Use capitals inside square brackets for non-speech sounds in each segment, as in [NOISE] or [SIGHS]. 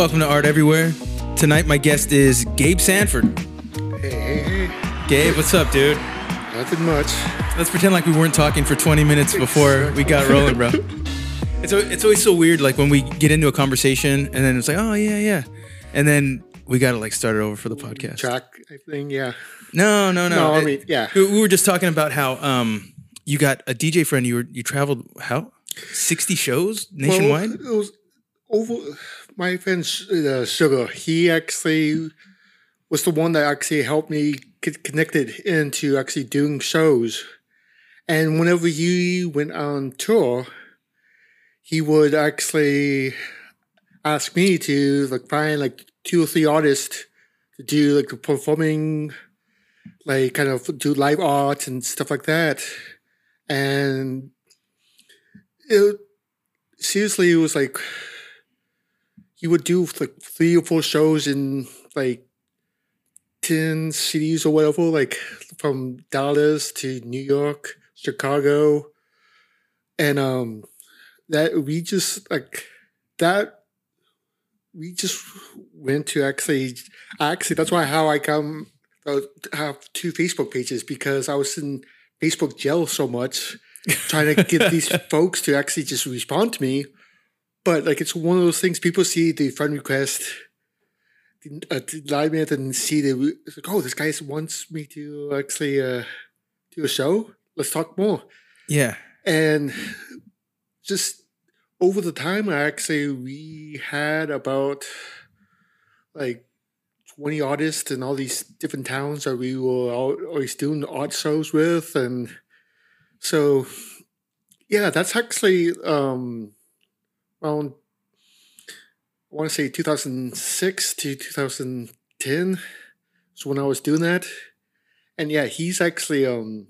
Welcome to Art Everywhere. Tonight, my guest is Gabe Sanford. Hey, hey, hey. Gabe, what's up, dude? Nothing much. Let's pretend like we weren't talking for 20 minutes before we got rolling, bro. [LAUGHS] It's, it's always so weird, like when we get into a conversation and then it's like, oh, yeah, yeah. And then we got to like start it over for the podcast. Track, I think, yeah. No, no, no. No, I mean, yeah. We we were just talking about how um you got a DJ friend. You were you traveled how sixty shows nationwide. Well, it was over. My friend uh, Sugar, he actually was the one that actually helped me get connected into actually doing shows. And whenever he went on tour, he would actually ask me to like find like two or three artists to do like performing, like kind of do live art and stuff like that. And it seriously it was like he would do like three or four shows in like 10 cities or whatever like from dallas to new york chicago and um that we just like that we just went to actually actually that's why how i come uh, have two facebook pages because i was in facebook jail so much trying to get these [LAUGHS] folks to actually just respond to me. But like it's one of those things people see the friend request, uh, the live minute, and see the it's like, oh, this guy wants me to actually uh, do a show. Let's talk more. Yeah, And just over the time, I actually we had about like twenty artists in all these different towns that we were always doing art shows with, and so yeah, that's actually um, around I want to say two thousand six to two thousand ten. is when I was doing that, and yeah, he's actually um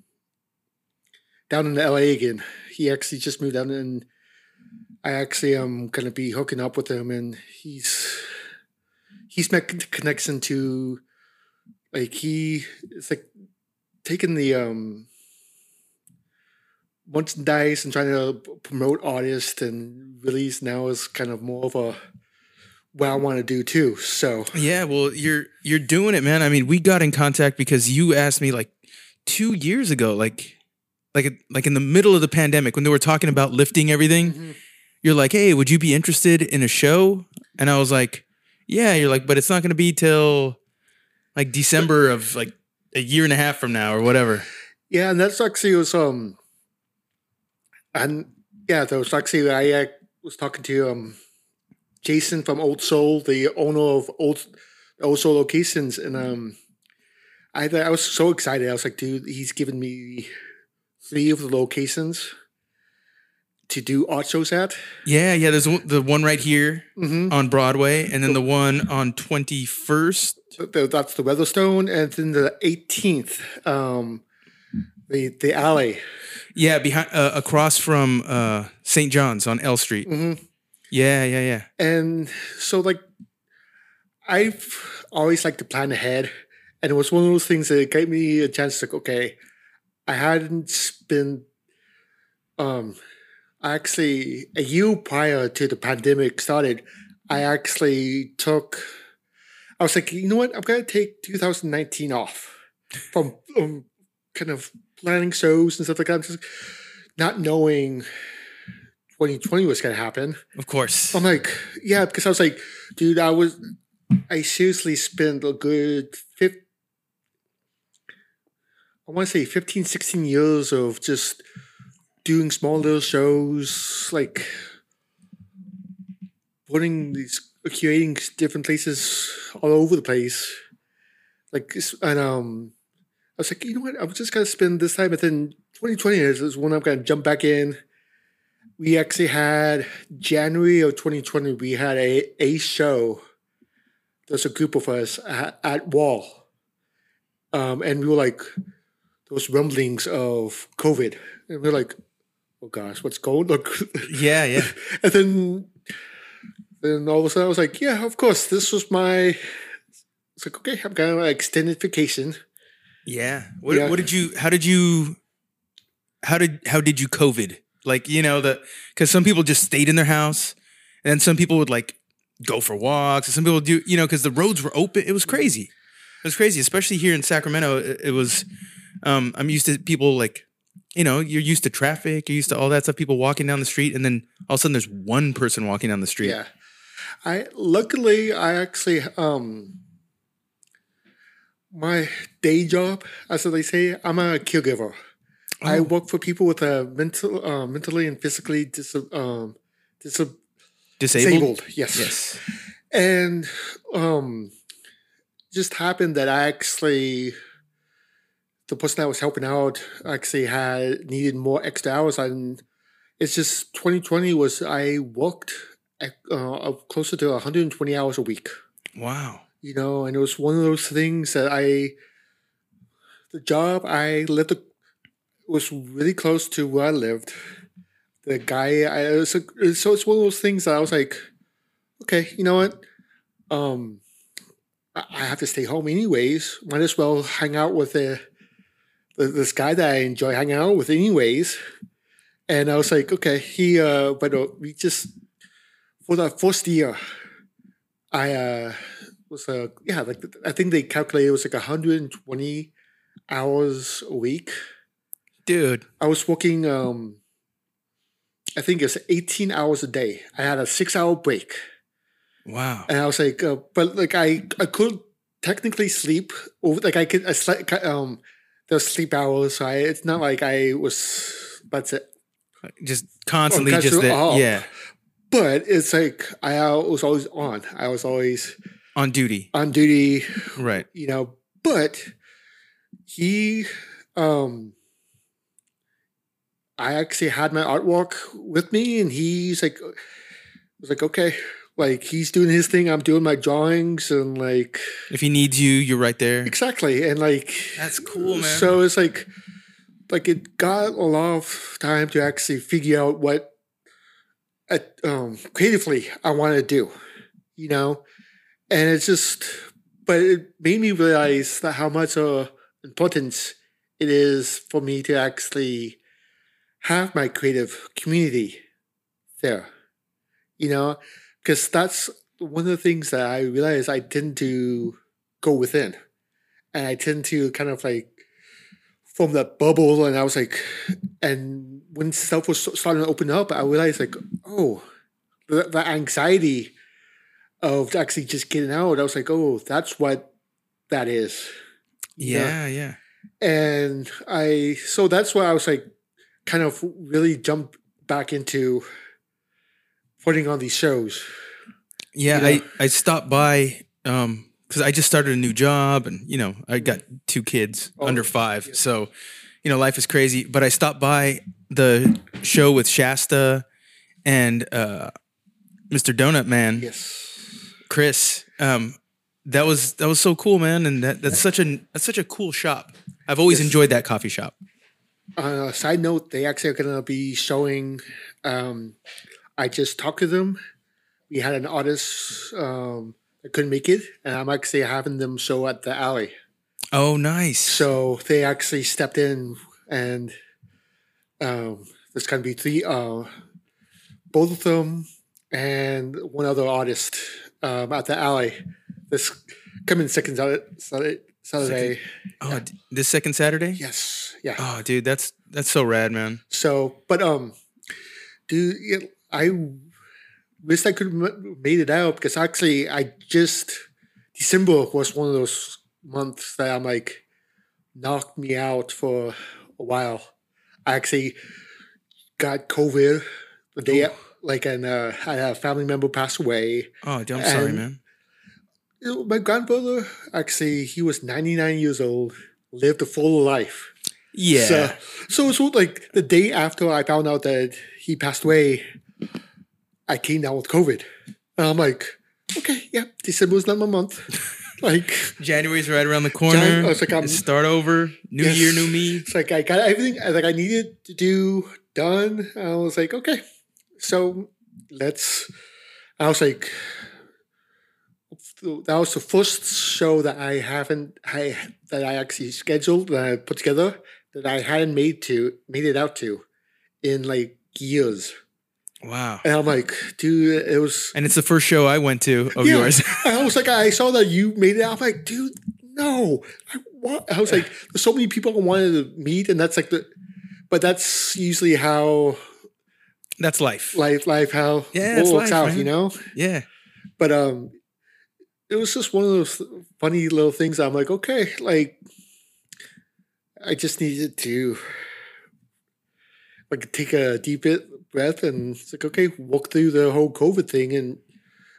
down in LA again. He actually just moved down and I actually am gonna be hooking up with him and he's he's con- connection to like he it's like taking the um merchandise and trying to promote artists and release now is kind of more of a what I want to do too. So yeah. Well, you're you're doing it, man. I mean, we got in contact because you asked me like two years ago, like like like in the middle of the pandemic when they were talking about lifting everything. You're like, hey, would you be interested in a show? And I was like, yeah. You're like, but it's not going to be till like December of like a year and a half from now or whatever. Yeah, and that's actually was um, and yeah, that was actually I uh, was talking to um, Jason from Old Soul, the owner of Old Old Soul Locations, and um, I I was so excited. I was like, dude, he's given me three of the locations to do art shows at. Yeah, yeah. There's the one right here Mm-hmm. on Broadway, and then the one on 21st. That's the Weatherstone, and then the 18th, um, the the alley. Yeah, behind uh, across from uh, St. John's on L Street. Mm-hmm. Yeah, yeah, yeah. And so, like, I've always liked to plan ahead. And it was one of those things that gave me a chance to, like, okay, I hadn't been, um, actually, a year prior to the pandemic started, I actually took, I was like, you know what? I'm going to take 2019 off from um, kind of planning shows and stuff like that. I'm Just not knowing 2020 was going to happen. Of course. I'm like, yeah, because I was like, dude, I was, I seriously spent a good I want to say 15, 16 years of just doing small little shows, like putting these, creating different places all over the place. Like, and um, was like, you know what? I'm just gonna spend this time, but then 2020 is, is when I'm gonna jump back in we actually had January of 2020. We had a a show. There's a group of us at, at Wall, um, and we were like those rumblings of COVID, and we are like, "Oh gosh, what's going?" Look, [LAUGHS] Yeah, yeah. and then then all of a sudden I was like, "Yeah, of course, this was my." It's like, okay, I'm going on extended vacation. Yeah. What, Yeah. what did you? How did you? How did how did you COVID? Like you know the because some people just stayed in their house, and some people would like go for walks. Some people do, you know, because the roads were open. It was crazy. It was crazy, especially here in Sacramento. It, it was. Um, I'm used to people like, you know, you're used to traffic. You're used to all that stuff. People walking down the street, and then all of a sudden, there's one person walking down the street. Yeah. I luckily I actually um my day job, as they say, I'm a caregiver. I Oh. work for people with a mental, uh, mentally and physically dis- um, dis- Disabled. disabled. Yes. Yes. And um, just happened that I actually, the person I was helping out actually had needed more extra hours, and it's just 2020 was I worked at, uh, closer to 120 hours a week Wow. You know, and it was one of those things that I, the job I lived was really close to where I lived. The guy, I it was a, so it's one of those things that I was like, okay, you know what, um, I, I have to stay home anyways. Might as well hang out with the, the this guy that I enjoy hanging out with anyways. And I was like, okay, he, uh, but uh, we just for the first year, I uh was uh yeah like I think they calculated it was like 120 hours a week. Dude. I was working um I think it's 18 hours a day. I had a six hour break, Wow. and I was like, uh, but like I I could technically sleep over like I could I slept um there's sleep hours. So I, it's not like I was that's it. Just constantly catch just that. Yeah. But it's like I was always on. I was always On duty. on duty. Right. you know but he um i actually had my artwork with me and he's like was like okay like he's doing his thing i'm doing my drawings and like If he needs you, you're right there. exactly and like That's cool, man. so it's like like it got a lot of time to actually figure out what uh, um creatively i want to do you know and it's just but it made me realize that how much uh, importance it is for me to actually have my creative community there you know? Because that's one of the things that i realized i tend to go within. And i tend to kind of like form that bubble and i was like and when stuff was starting to open up i realized like oh that, the anxiety of actually just getting out i was like oh that's what that is Yeah, yeah. and i so that's why i was like kind of really jumped back into putting on these shows Yeah, You know? I, I stopped by um because I just started a new job and you know, I got two kids Oh, under five. So, you know, life is crazy. But I stopped by the show with Shasta and uh Mr. Donut Man, yes Chris. Um that was that was so cool, man. And that, that's such a that's such a cool shop. I've always Yes. enjoyed that coffee shop. a side note, they actually are going to be showing. Um, I just talked to them. We had an artist um, that couldn't make it, and I'm actually having them show at the alley. Oh, nice. So they actually stepped in, and um, there's going to be three, uh, both of them, and one other artist um, at the alley. This coming second Saturday. Saturday, oh, d- this second Saturday? Yes, yeah. Oh, dude, that's that's so rad, man. So, but um, yeah, I wish I could m- made it out because actually I just December was one of those months that I'm like knocked me out for a while. I actually got COVID the day like and uh, had a family member pass away. Oh, I'm sorry, man. You know, my grandfather actually he was 99 years old, lived a full life. Yeah. So, so it's what, like the day after I found out that he passed away, I came down with COVID. And I'm like, okay, yeah, December's not my month. [LAUGHS] like, January's right around the corner. Jan- I was like, I'm- start over. New Yes. year, new me. it's like I got everything like I needed to do done. I was like, okay, so let's. I was like, that was the first show that I haven't I that I actually scheduled that I put together that I hadn't made to made it out to in like years. Wow. And I'm like, dude, it was. And it's the first show I went to of Yeah. yours. [LAUGHS] I was like, I saw that you made it. Out. I'm like, dude, no. I, want, I was like, there's so many people I wanted to meet, and that's like the. But that's usually how That's life. life, life, how Yeah, it works out, you know. Yeah. But um, it was just one of those funny little things. I'm like, okay, like, I just needed to like take a deep breath and it's like, okay, walk through the whole COVID thing, and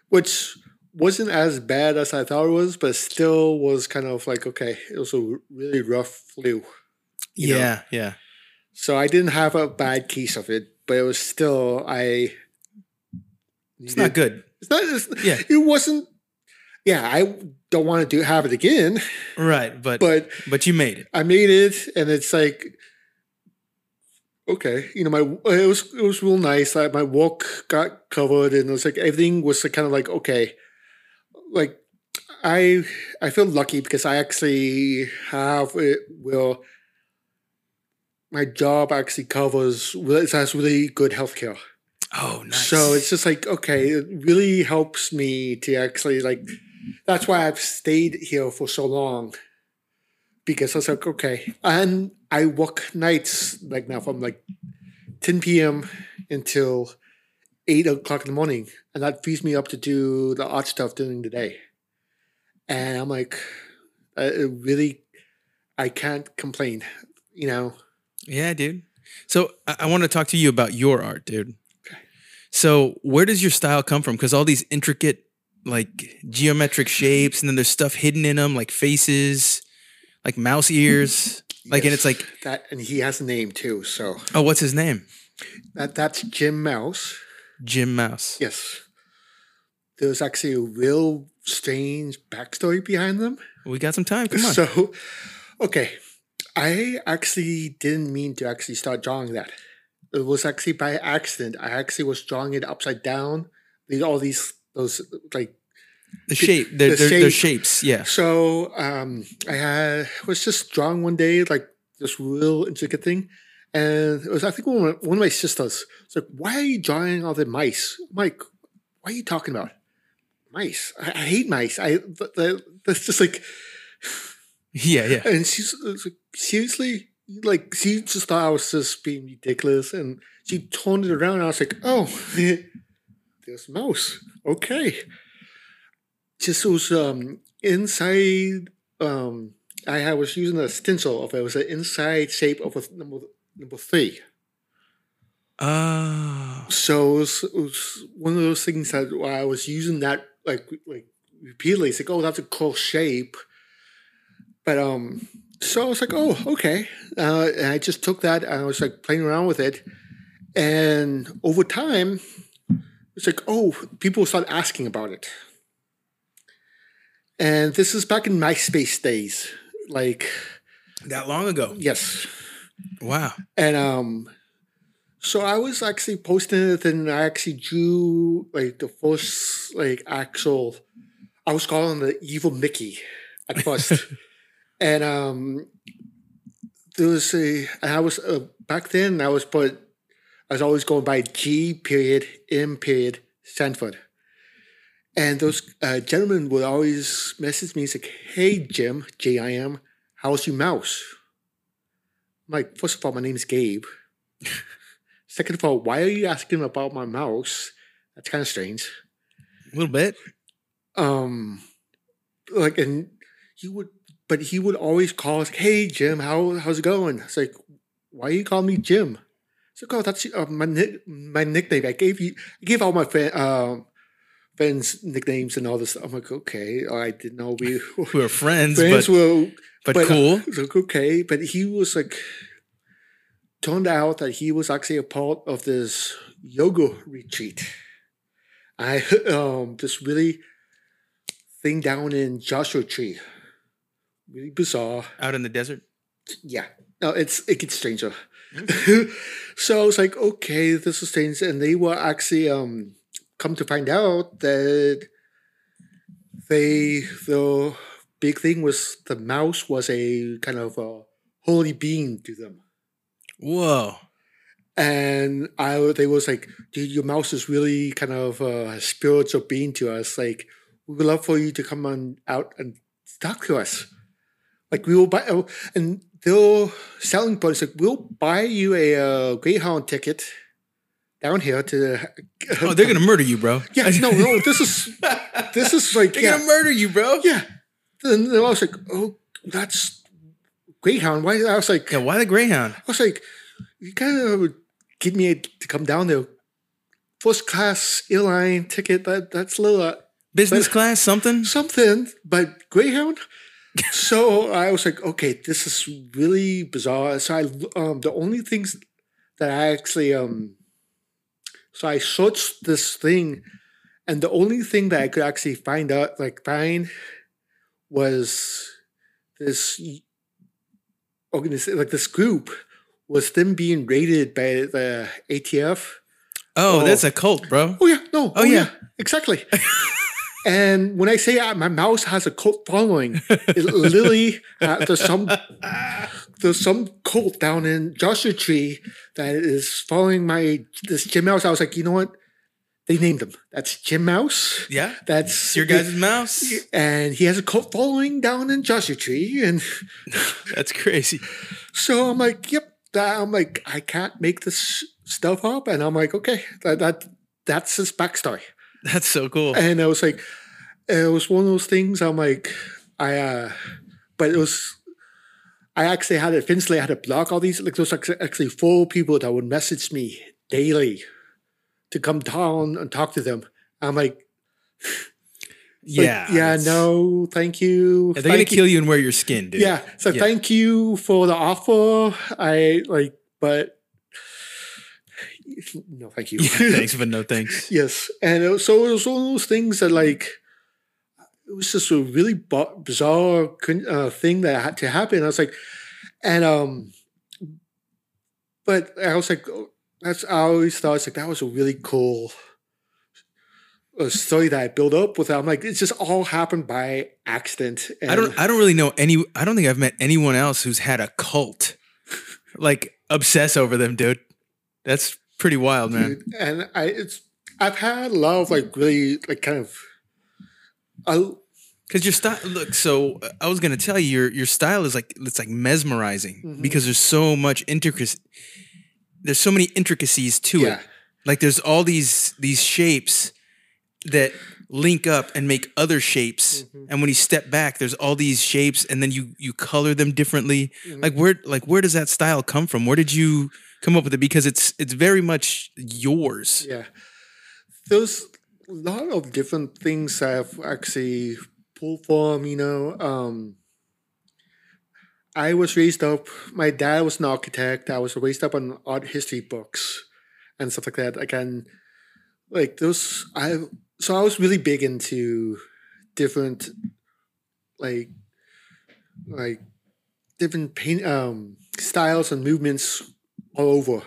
which wasn't as bad as I thought it was, but still was kind of like, okay, it was a really rough flu. you know? Yeah. Yeah. So I didn't have a bad case of it, but it was still I. It's not good. It's not. It's, Yeah. It wasn't. Yeah, I don't want to do have it again, Right. But but, but you made it. I made it, and it's like, okay, you know, my it was it was real nice. Like my walk got covered, and it was like everything was kind of like okay, like I I feel lucky because I actually have it. Will my job actually covers? It has really good healthcare. Oh, nice. So it's just like, okay, it really helps me to actually like, that's why I've stayed here for so long. Because I was like, okay. And I work nights like now from like 10 p.m. until 8 o'clock in the morning. And that frees me up to do the art stuff during the day. And I'm like, it really, I can't complain, you know? Yeah, dude. So I, I want to talk to you about your art, dude. Okay. So where does your style come from? Because all these intricate, like geometric shapes, and then there's stuff hidden in them, like faces, like mouse ears. [LAUGHS] Like, and it's like, that, and he has a name too. So oh, what's his name? that that's Jim Mouse. Jim Mouse. Yes. There's actually a real strange backstory behind them. We got some time. Come on. So, okay. I actually didn't mean to actually start drawing that. It was actually by accident. I actually was drawing it upside down. These all these those like the shape. They're, the they're, they're shapes. Yeah. so um I had was just drawing one day like this real intricate thing. And it was I think one of my, one of my sisters. It's like, why are you drawing all the mice? I'm like, what are you talking about? Mice. I, I hate mice. I th- th- that's just like Yeah. Yeah. [LAUGHS] and she's it's like, seriously, like she just thought I was just being ridiculous, and she turned it around. And I was like, oh, [LAUGHS] there's mouse. Okay. Just was um inside. Um, I had- was using a stencil of it. It was an inside shape of a number number three. Oh. So it was, it was one of those things that I was using that like like repeatedly. It's like, oh, that's a cool shape. But um, so I was like, oh, okay. Uh, and I just took that and I was like playing around with it, and over time, it's like, oh, people started asking about it. And this is back in MySpace days, like That long ago. yes. Wow. And um, so I was actually posting it, and I actually drew like the first like actual. I was calling the evil Mickey at first, [LAUGHS] and um, there was a. And I was uh, back then. I was put. I was always going by G period M period Sanford. And those uh, gentlemen would always message me, like, hey, Jim, J I M, how's your mouse? I'm like, first of all, my name is Gabe. [LAUGHS] Second of all, why are you asking about my mouse? That's kind of strange. A little bit. Um, like, and he would, but he would always call us, "Hey Jim, how how's it going?" It's like, why you call me Jim? It's like, oh, that's uh, my nick, my nickname. I gave you, I gave all my friend, um, friends nicknames and all this. I'm like, okay, I didn't know we [LAUGHS] We were friends, friends but, were but, but, uh, cool. like, okay, but he was like, turned out that he was actually a part of this yoga retreat. I [LAUGHS] um this really thing down in Joshua Tree, really bizarre. Out in the desert. Yeah, no, it's it gets stranger. [LAUGHS] so I was like, okay, this is strange, and they were actually um come to find out that they the big thing was the mouse was a kind of a holy being to them, Whoa. and I they was like, dude, your mouse is really kind of a spiritual being to us. Like, we would love for you to come on out and talk to us. Like we will buy, oh, and their selling point is like, we'll buy you a uh, Greyhound ticket down here to. [LAUGHS] Oh, they're gonna murder you, bro. yeah, no, no, this is this is [LAUGHS] like They're yeah, gonna murder you, bro. yeah. And I was like, oh, that's Greyhound. Why? I was like, Yeah, why the Greyhound? I was like, you gotta give me a, to come down there. First class airline ticket. That that's a little uh, Business class, something? something, but Greyhound. So I was like, okay, this is really bizarre. So I um the only things that I actually um so I searched this thing, and the only thing that I could actually find out like find was this organization like this group was them being raided by the ATF. Oh, Oh. that's a cult, bro. Oh yeah, no. Oh, yeah. exactly. [LAUGHS] and when I say uh, my mouse has a cult following, it [LAUGHS] literally uh, there's some there's some cult down in Joshua Tree that is following my this Jim Mouse. I was like, you know what? They named him. That's Jim Mouse. Yeah. That's It's your guys' mouse. and he has a cult following down in Joshua Tree, and [LAUGHS] That's crazy. so I'm like, yep. I'm like, I can't make this stuff up, and I'm like, okay, that that that's his backstory. [LAUGHS] That's so cool. And I was like, it was one of those things. I'm like, I, uh, but it was, I actually had it. Eventually, I had to block all these. Like, there was actually four people that would message me daily to come down and talk to them. I'm like, [SIGHS] like, Yeah. yeah, no, thank you. They're gonna you. kill you and wear your skin, dude. Yeah. So Yeah. thank you for the offer. I like, but [LAUGHS] no, thank you. Yeah, [LAUGHS] thanks, but no thanks. yes. And it was, so it was one of those things that like, it was just a really bu- bizarre uh, thing that had to happen. I was like, and um, but I was like, oh, that's I always thought it's like that was a really cool uh, story that I built up with. I'm like, it just all happened by accident. And I don't I don't really know any I don't think I've met anyone else who's had a cult like obsess over them, dude. That's pretty wild, man. dude, and I it's I've had a lot of like really like kind of I Because your style, look. So I was gonna tell you, your your style is like it's like mesmerizing Mhm. because there's so much intricacy. There's so many intricacies to yeah it. Like there's all these these shapes that link up and make other shapes. Mhm. And when you step back, there's all these shapes, and then you you color them differently. Mhm. Like where like where does that style come from? Where did you come up with it? Because it's it's very much yours. yeah there's a lot of different things I've actually pulled from you know um I was raised up my dad was an architect I was raised up on art history books and stuff like that again like those I so I was really big into different like like different paint um styles and movements all over.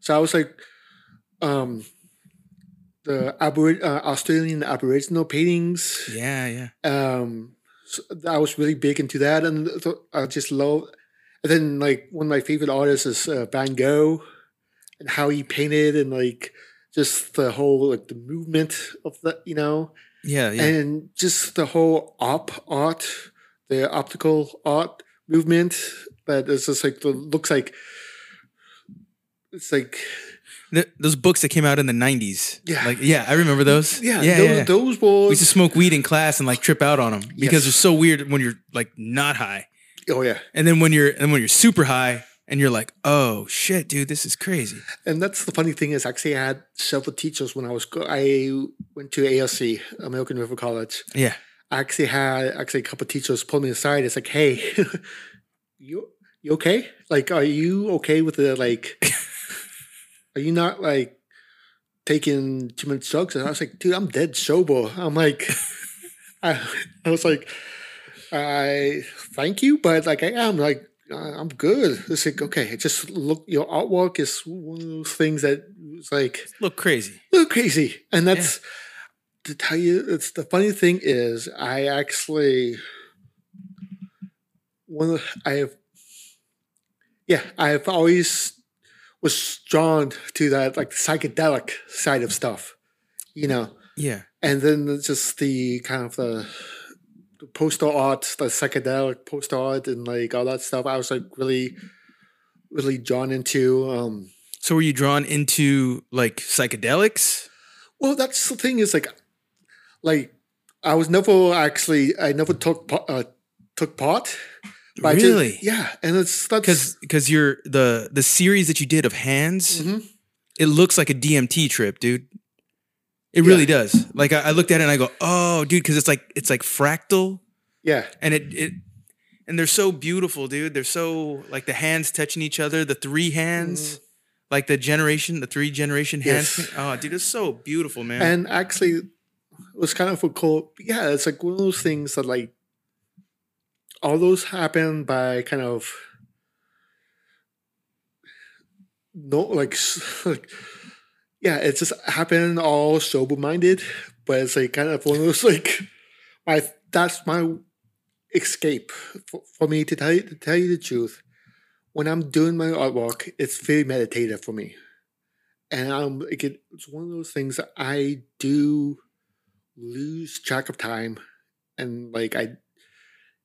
So I was like um the uh, Australian Aboriginal paintings. Yeah, yeah. Um so I was really big into that and I just love and then like one of my favorite artists is uh, Van Gogh and how he painted and like just the whole like the movement of the you know Yeah, yeah. and just the whole op art, the optical art movement that is just like the looks like it's like Th- those books that came out in the '90s. Yeah. like yeah, I remember those. yeah, yeah, those, yeah. those We used to smoke weed in class and like trip out on them because Yes. they're so weird when you're like not high, oh yeah, and then when you're and when you're super high and you're like, oh shit, dude, this is crazy. and that's the funny thing is actually I had several teachers when I was go- I went to ASC American River College. Yeah, I actually had actually a couple of teachers pull me aside. It's like, hey, [LAUGHS] you you okay? Like, are you okay with the like? [LAUGHS] are you not like taking too much drugs? And I was like, dude, I'm dead sober. I'm like, [LAUGHS] I, I was like, I thank you, but like I am like. I'm good. It's like okay. It just look. Your artwork is one of those things that it's like look crazy. look crazy. And that's to tell you, it's the funny thing is I actually one of I have yeah, I've always was drawn to that like psychedelic side of stuff, you know. Yeah. And then just the kind of the, the poster art, the psychedelic poster art, and like all that stuff. I was like really, really drawn into. Um, So were you drawn into like psychedelics? well, that's the thing is like, like I was never actually I never took uh, took part. But I just- Really? yeah, and it's that's Because because you're the the series that you did of hands, Mhm. it looks like a DMT trip, dude. It really Yeah. does. Like I, I looked at it and I go, oh, dude, because it's like it's like fractal, yeah, and it it and they're so beautiful, dude. They're so like the hands touching each other, the three hands, like the generation, the three generation hands. Mm-hmm. Yes. Oh, dude, it's so beautiful, man. and actually it was kind of a cool. Yeah, it's like one of those things that like all those happen by kind of no like, [LAUGHS] yeah, it just happened all sober minded, but it's like kind of one of those [LAUGHS] like my that's my escape for, for me to tell you to tell you the truth. When I'm doing my artwork, it's very meditative for me, and I'm like it, it's one of those things that I do lose track of time, and like I,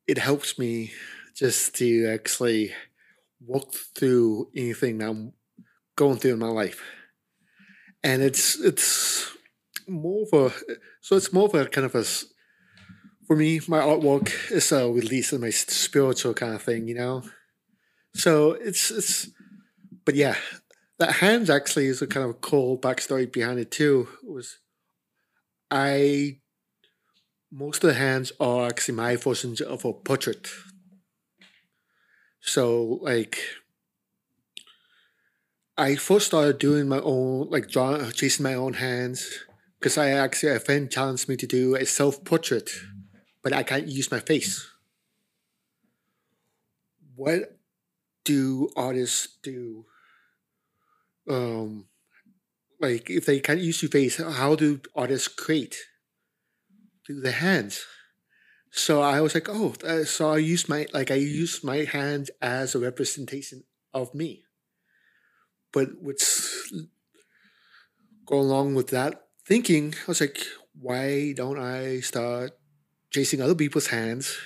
it helps me just to actually walk through anything that I'm going through in my life, and it's it's more of a so it's more of a kind of a for me my artwork is a release of my spiritual kind of thing, you know. So it's it's, but yeah, that hands actually is a kind of a cool backstory behind it too. It was I most of the hands are actually my versions of a portrait. So like I first started doing my own like drawing chasing my own hands because I actually a friend challenged me to do a self portrait, but I can't use my face. What do artists do? Um, like if they can't use your face, how do artists create? Through their hands. So I was like, oh, uh, so I use my like I use my hands as a representation of me. But what's go along with that thinking, I was like, why don't I start chasing other people's hands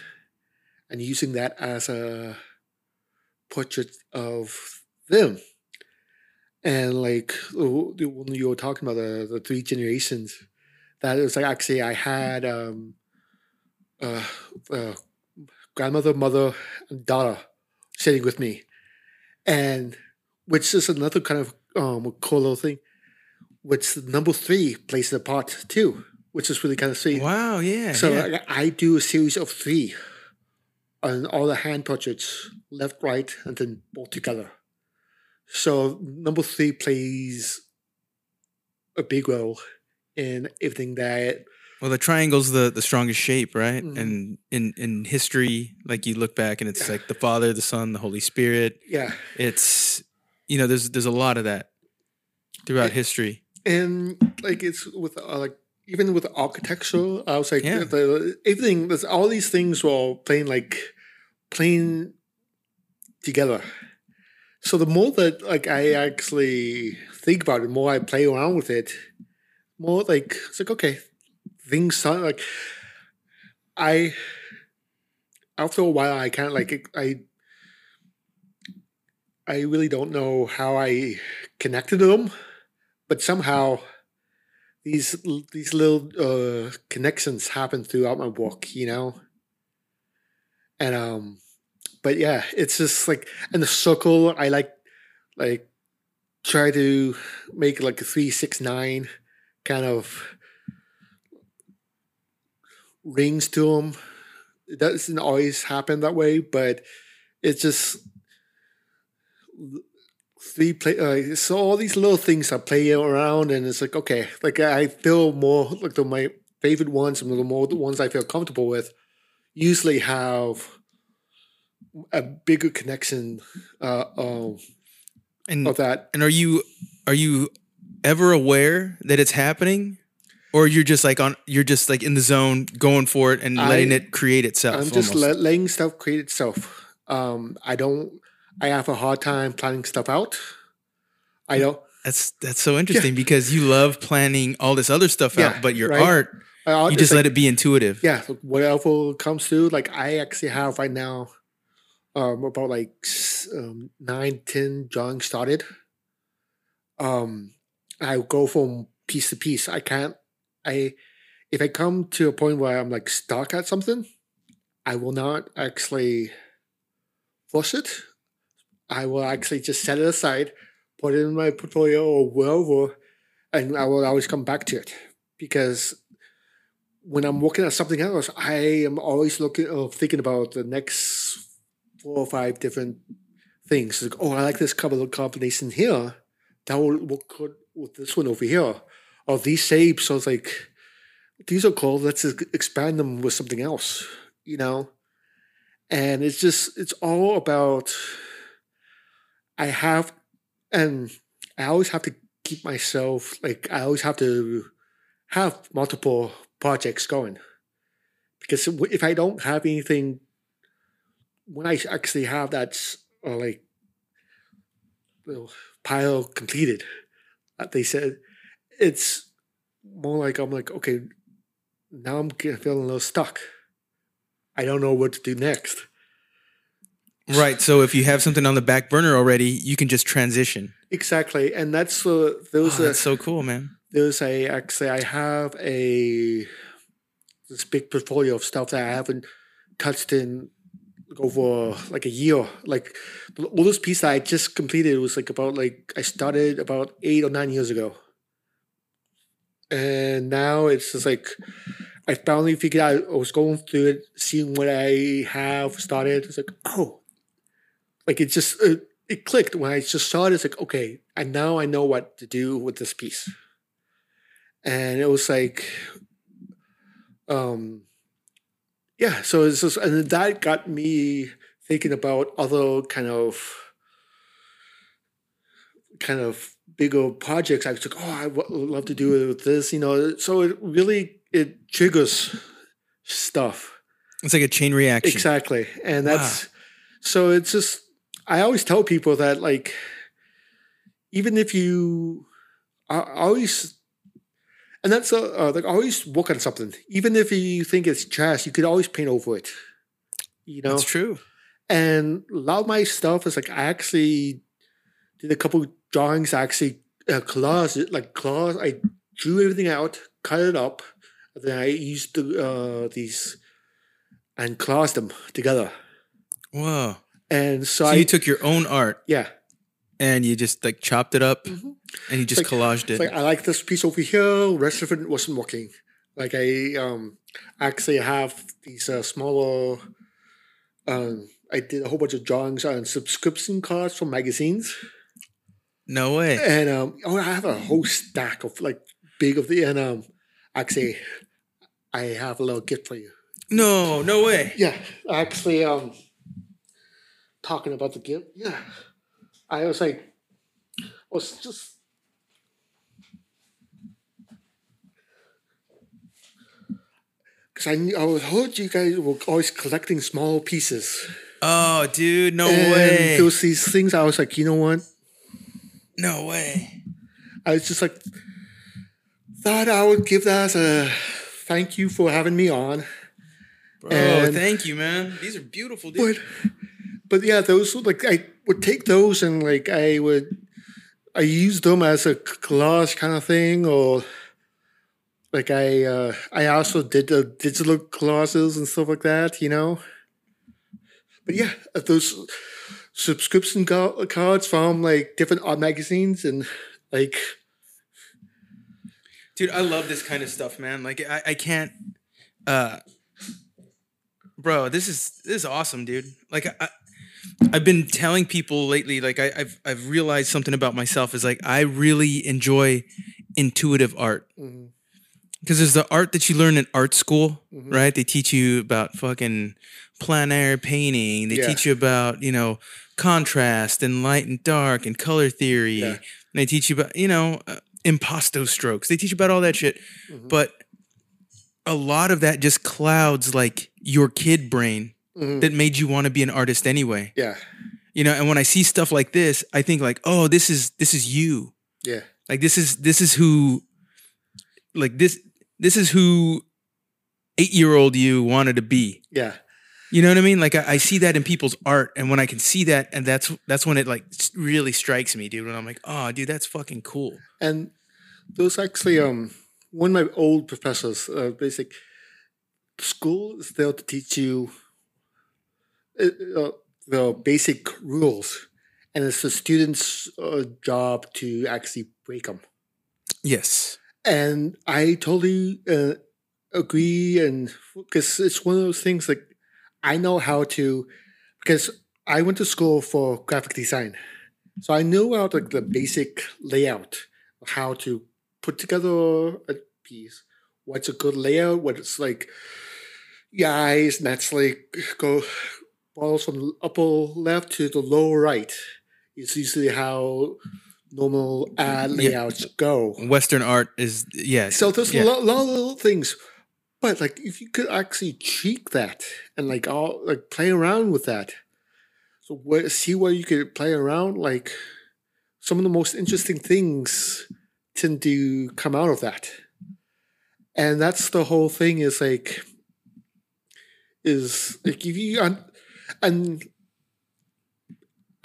and using that as a portrait of them? And like the- when you were talking about the, the three generations, that was like actually I had um, uh, uh, grandmother, mother, and daughter sitting with me, and which is another kind of um, cool little thing. Which number three plays a part too, which is really kind of sweet. wow, yeah. So yeah. like, I do a series of three on all the hand portraits, left, right, and then both together. So number three plays a big role in everything that Well, the triangle's the the strongest shape, right? Mhm. And in in history, like you look back and it's like the Father, the Son, the Holy Spirit. yeah. It's you know, there's there's a lot of that throughout Yeah. history. and like it's with uh, like even with architecture, I was like Yeah. the, everything. There's all these things were playing like playing together. So the more that like I actually think about it, the more I play around with it, more like it's like okay, things sound like I. After a while, I kind of like I. I really don't know how I connected them but somehow these these little uh, connections happen throughout my work, you know. And um, but yeah, it's just like in the circle. I like like try to make like a three six nine kind of rings to them. It doesn't always happen that way, but it's just three play uh, so all these little things I play around and it's like okay like I feel more like the my favorite ones and the more the ones I feel comfortable with usually have a bigger connection uh, um, And of that and are you are you ever aware that it's happening? Or you're just like on you're just like in the zone going for it and letting I- it create itself. I'm just let, letting stuff create itself um, I don't I have a hard time planning stuff out I know. That's that's so interesting because you love planning all this other stuff Yeah, out, but your right. art, you just like- let it be intuitive. yeah, so whatever comes through, like I actually have right now, um, about like um, nine, ten drawings started. Um, I go from piece to piece. I can't. I if I come to a point where I'm like stuck at something, I will not actually force it. I will actually just set it aside, put it in my portfolio or wherever, and I will always come back to it because when I'm working at something else, I am always looking or thinking about the next four or five different things. Like, oh, I like this couple color combination here. That will work good with this one over here. Or these shapes. So it's like, these are cool. Let's expand them with something else, you know? And it's just, it's all about, I have, and I always have to keep myself, like, I always have to have multiple projects going because if I don't have anything, when I actually have that uh, like little pile completed, they said it's more like I'm like okay, now I'm feeling a little stuck. I don't know what to do next. Right. So if you have something on the back burner already, you can just transition. Exactly, and that's uh, those Oh, are that's so cool, man. there's a actually I have a this big portfolio of stuff that I haven't touched in over like a year. Like the oldest piece I just completed was like about like I started about eight or nine years ago. And now it's just like I finally figured out I was going through it, seeing what I have started. It's like, oh, like it just it, it clicked when I just saw it. It's like, okay, and now I know what to do with this piece and it was like um yeah so it's just and that got me thinking about other kind of kind of bigger projects i was like oh i would love to do it with this you know so it really it triggers stuff It's like a chain reaction. Exactly. And that's so it's just I always tell people that like even if you I always and that's uh, uh, like always work on something. Even if you think it's trash, you could always paint over it. You know, That's true. and a lot of my stuff is like I actually did a couple drawings. I actually uh, collage like collage. I drew everything out, cut it up, and then I used the, uh, these and collaged them together. Whoa. And so, So I you took your own art yeah, and you just like chopped it up Mhm. And you just Like- collaged it. like I like this piece over here. Rest of it wasn't working. Like I um actually have these uh, smaller. Um, I did a whole bunch of drawings on subscription cards from magazines. no way. And um, oh, I have a whole stack of like big of the and um, actually, I have a little gift for you. No, no way. Yeah, actually, um, talking about the gift. Yeah, I was like, I was just. Because I, knew- I was heard you guys were always collecting small pieces. Oh, dude, no and way. there was these things I was like, you know what? no way. I was just like, thought I would give that as a thank you for having me on. Bro, And- thank you, man. These are beautiful, dude. But, but yeah, those like I would take those and like I would, I use them as a collage kind of thing, or like I, uh, I also did the digital collages and stuff like that, you know. But yeah, uh, those subscription ca- cards from like different art magazines and like Dude, I love this kind of stuff, man. Like I, I can't uh bro, this is this is awesome, dude. Like I I've been telling people lately, like I, I've I've realized something about myself is like I really enjoy intuitive art. mhm, Because there's the art that you learn in art school, Mhm. right? They teach you about fucking plein air painting. They Yeah. teach you about, you know, contrast and light and dark and color theory. Yeah. And they teach you about, you know, uh, impasto strokes. They teach you about all that shit. Mhm. But a lot of that just clouds like your kid brain mhm, that made you want to be an artist anyway. yeah, You know, and when I see stuff like this, I think like, oh, this is this is you. Yeah. Like this is this is who like this this is who eight year old you wanted to be. Yeah. You know what I mean? Like I, I see that in people's art, and when I can see that, and that's that's when it like really strikes me, dude. When I'm like, oh, dude, that's fucking cool. And those actually, um, one of my old professors, uh, basic school is there to teach you uh, uh, the basic rules, and it's the student's uh, job to actually break them. Yes. And I totally uh, agree, and because it's one of those things like I know how to, because I went to school for graphic design, so I knew about like the basic layout, how to put together a piece, what's a good layout, what it's like, guys, and that's like go balls from the upper left to the lower right. It's usually how normal ad Yeah. layouts go. Western art is yeah. So there's yeah. a lot, lot of little things, but like if you could actually tweak that and like all like play around with that, so where, see where you could play around. Like some of the most interesting things tend to come out of that, and that's the whole thing. Is like is like if you and, and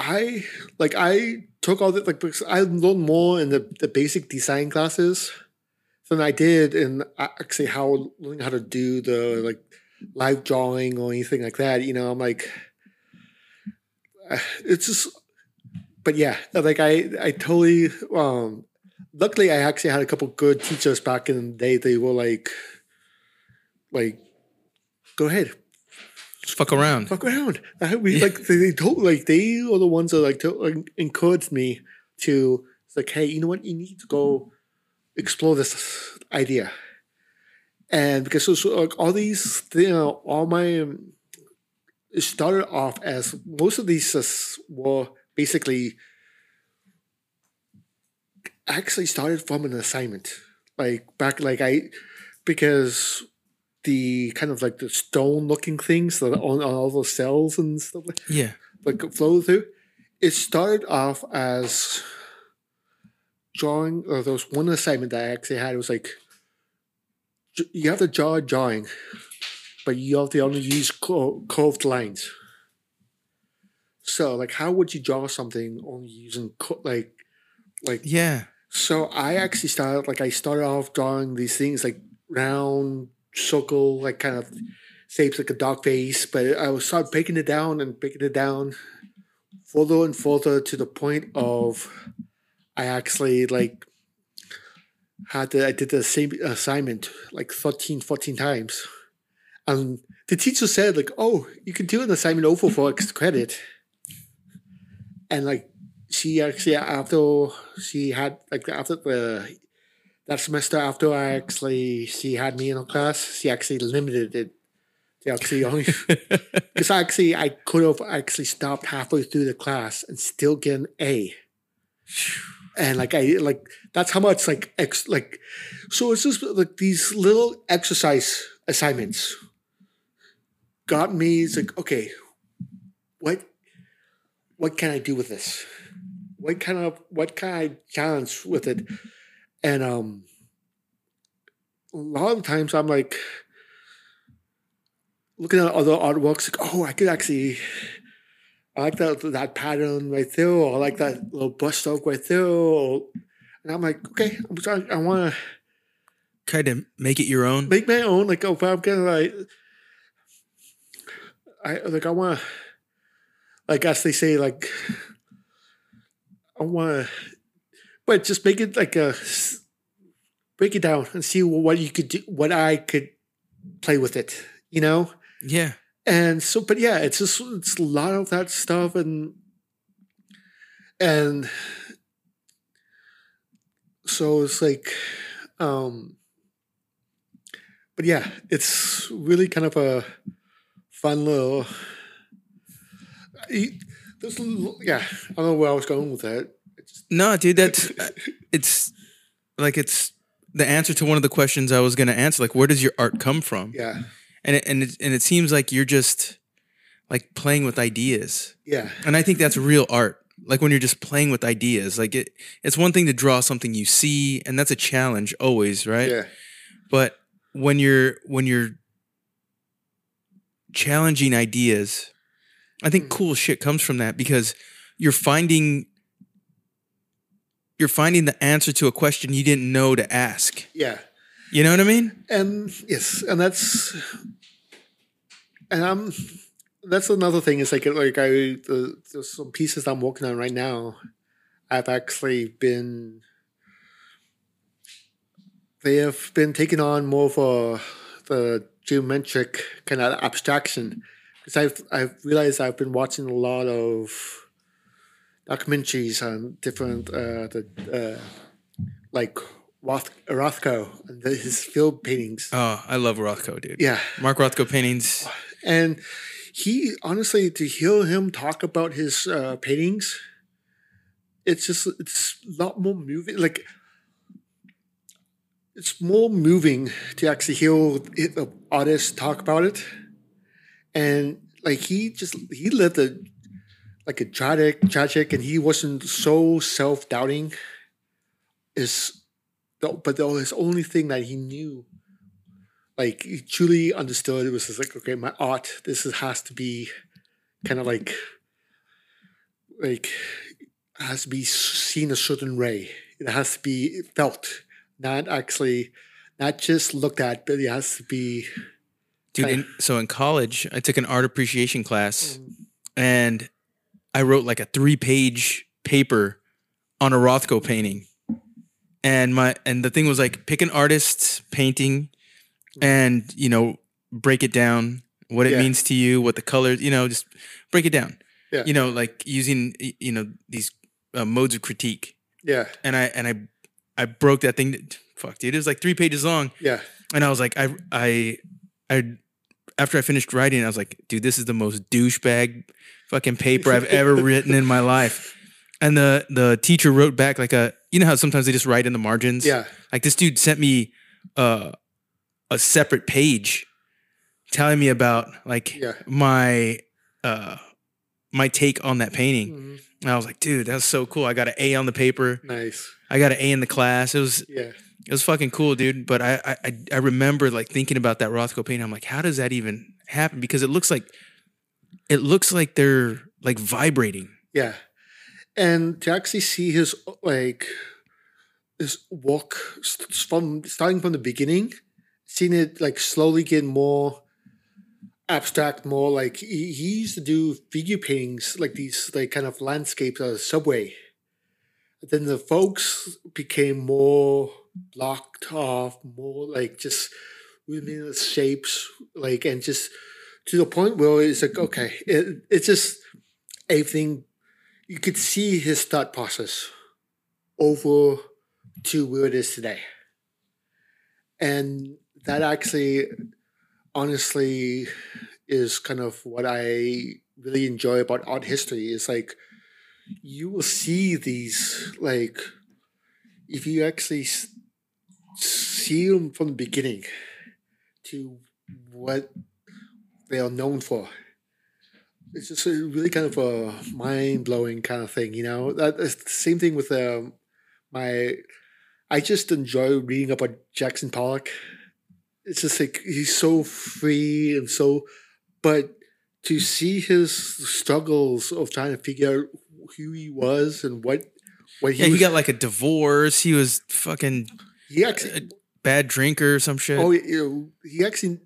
I like I took all the like because I learned more in the, the basic design classes than I did in actually how learning how to do the like live drawing or anything like that. You know, I'm like, uh, it's just, but yeah, like I I totally um. Luckily, I actually had a couple good teachers back in the day. They were like, like, go ahead, Just fuck around. fuck around. I, we Yeah. like they, they told like they are the ones that like, to, like encouraged me to it's like, hey, you know what? You need to go explore this idea. And because so, so like all these, you know, all my um, it started off as most of these uh, were basically actually started from an assignment. Like back, like I because the kind of like the stone looking things that are on, on all those cells and stuff like, Yeah. like flow through. It started off as drawing, or there was one assignment that I actually had. It was like you have to draw a drawing, but you have to only use cur- curved lines. So, like, how would you draw something only using like, like Yeah. so I actually started like I started off drawing these things like round circle, like kind of shapes like a dog face, but I was start breaking it down and breaking it down further and further to the point of I actually like had to, I did the same assignment like 13, 14 times. And the teacher said like, oh, you can do an assignment over for extra [LAUGHS] credit. And like she actually after she had like after the that semester after I actually she had me in her class, she actually limited it to actually [LAUGHS] only because actually I could have actually stopped halfway through the class and still get an A. And like I like that's how much like ex like so it's just like these little exercise assignments got me it's like okay what what can I do with this? What kind of what can I challenge with it? And um a lot of times I'm like looking at other artworks, like, oh, I could actually I like that that pattern right there, or I like that little brush stroke right there. Or, and I'm like, okay, I'm sorry, I want to Kind of make it your own. make my own. Like, oh, but I'm gonna like, I like, I want to, like, as they say, like, I want to, but just make it like a break it down and see what you could do, what I could play with it, you know. Yeah. And so, but yeah, it's just it's a lot of that stuff, and and so it's like, um, but yeah, it's really kind of a fun little. There's, yeah, I don't know where I was going with that. No, dude, that's uh, it's like it's the answer to one of the questions I was going to answer. Like, where does your art come from? yeah, And it, and it, and it seems like you're just like playing with ideas. Yeah. And I think that's real art. Like when you're just playing with ideas. Like it it's one thing to draw something you see and that's a challenge always, right? Yeah. But when you're when you're challenging ideas, I think Mm. cool shit comes from that because you're finding you're finding the answer to a question you didn't know to ask. Yeah. You know what I mean? And yes, and that's and I'm that's another thing. Is like like I the, there's some pieces I'm working on right now. I've actually been they have been taking on more of a the geometric kind of abstraction because I've I've realized I've been watching a lot of documentaries on different uh, the uh, like Roth, Rothko and his field paintings. Oh, I love Rothko, dude. Yeah, Mark Rothko paintings. and he honestly to hear him talk about his uh, paintings, it's just it's a lot more moving. Like it's more moving to actually hear the artist talk about it, and like he just he lived a like a tragic tragic, and he wasn't so self doubting. Is but the his only thing that he knew like he truly understood it was just like okay my art this is, has to be kind of like like has to be seen a certain way it has to be felt not actually not just looked at but it has to be Dude, in, so in college, I took an art appreciation class mm. and I wrote like a three page paper on a Rothko painting. And my and the thing was like pick an artist's painting and you know break it down what it Yeah. means to you what the colors you know just break it down Yeah. you know like using you know these uh, modes of critique yeah and i and i i broke that thing fuck dude it was like three pages long yeah and I was like, I, I, I, after I finished writing, I was like, dude, this is the most douchebag fucking paper I've [LAUGHS] ever written in my life. And the the teacher wrote back like a, you know how sometimes they just write in the margins. yeah Like this dude sent me uh, a separate page telling me about like Yeah. my uh my take on that painting. Mhm. And I was like, dude, that's so cool. I got an A on the paper. nice I got an A in the class. It was yeah it was fucking cool, dude. But I, I I- remember like thinking about that Rothko painting. I'm like, how does that even happen? Because it looks like it looks like they're like vibrating. Yeah. And to actually see his like his walk from starting from the beginning, seeing it like slowly get more abstract, more like he, he used to do figure paintings, like these like kind of landscapes of the subway. Then the folks became more blocked off, more like just rudimentous shapes, like and just to the point where it's like okay, it, it's just everything you could see his thought process over to where it is today. And that actually, honestly, is kind of what I really enjoy about art history. Is like you will see these, like, if you actually see them from the beginning to what they are known for it's just a really kind of a mind blowing kind of thing, you know. That it's the same thing with um, my. I just enjoy reading about Jackson Pollock. It's just like he's so free and so, but to see his struggles of trying to figure out who he was and what what he Yeah, he got like a divorce. He was fucking he actually a bad drinker or some shit. oh he actually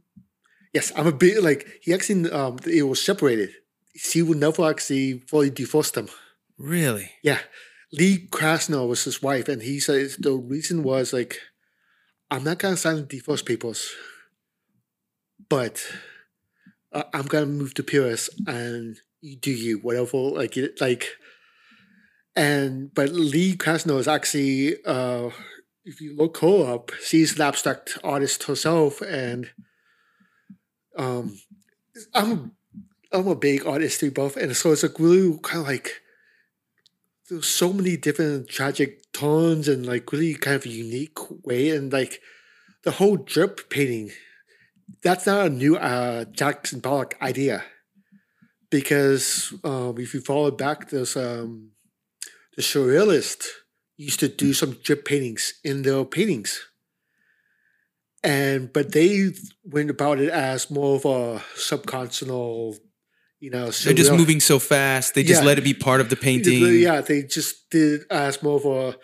yes I'm a bit like he actually um it was separated. She would never actually fully divorce him. really? Yeah. Lee Krasner was his wife, and he said the reason was like, I'm not gonna sign the divorce papers, but uh, I'm gonna move to Paris, and you do you whatever like it like. And but Lee Krasner is actually, uh, if you look her up, she's an abstract artist herself, and um, I'm I'm a big art history buff, and so it's like really kind of like there's so many different tragic tones and like really kind of unique way, and like the whole drip painting. That's not a new uh, Jackson Pollock idea. because um, if you follow back, there's um, the surrealist used to do some drip paintings in their paintings, and but they went about it as more of a subcontinental, you know, They're just moving so fast. They just Yeah. let it be part of the painting. Yeah, they just did as more of a.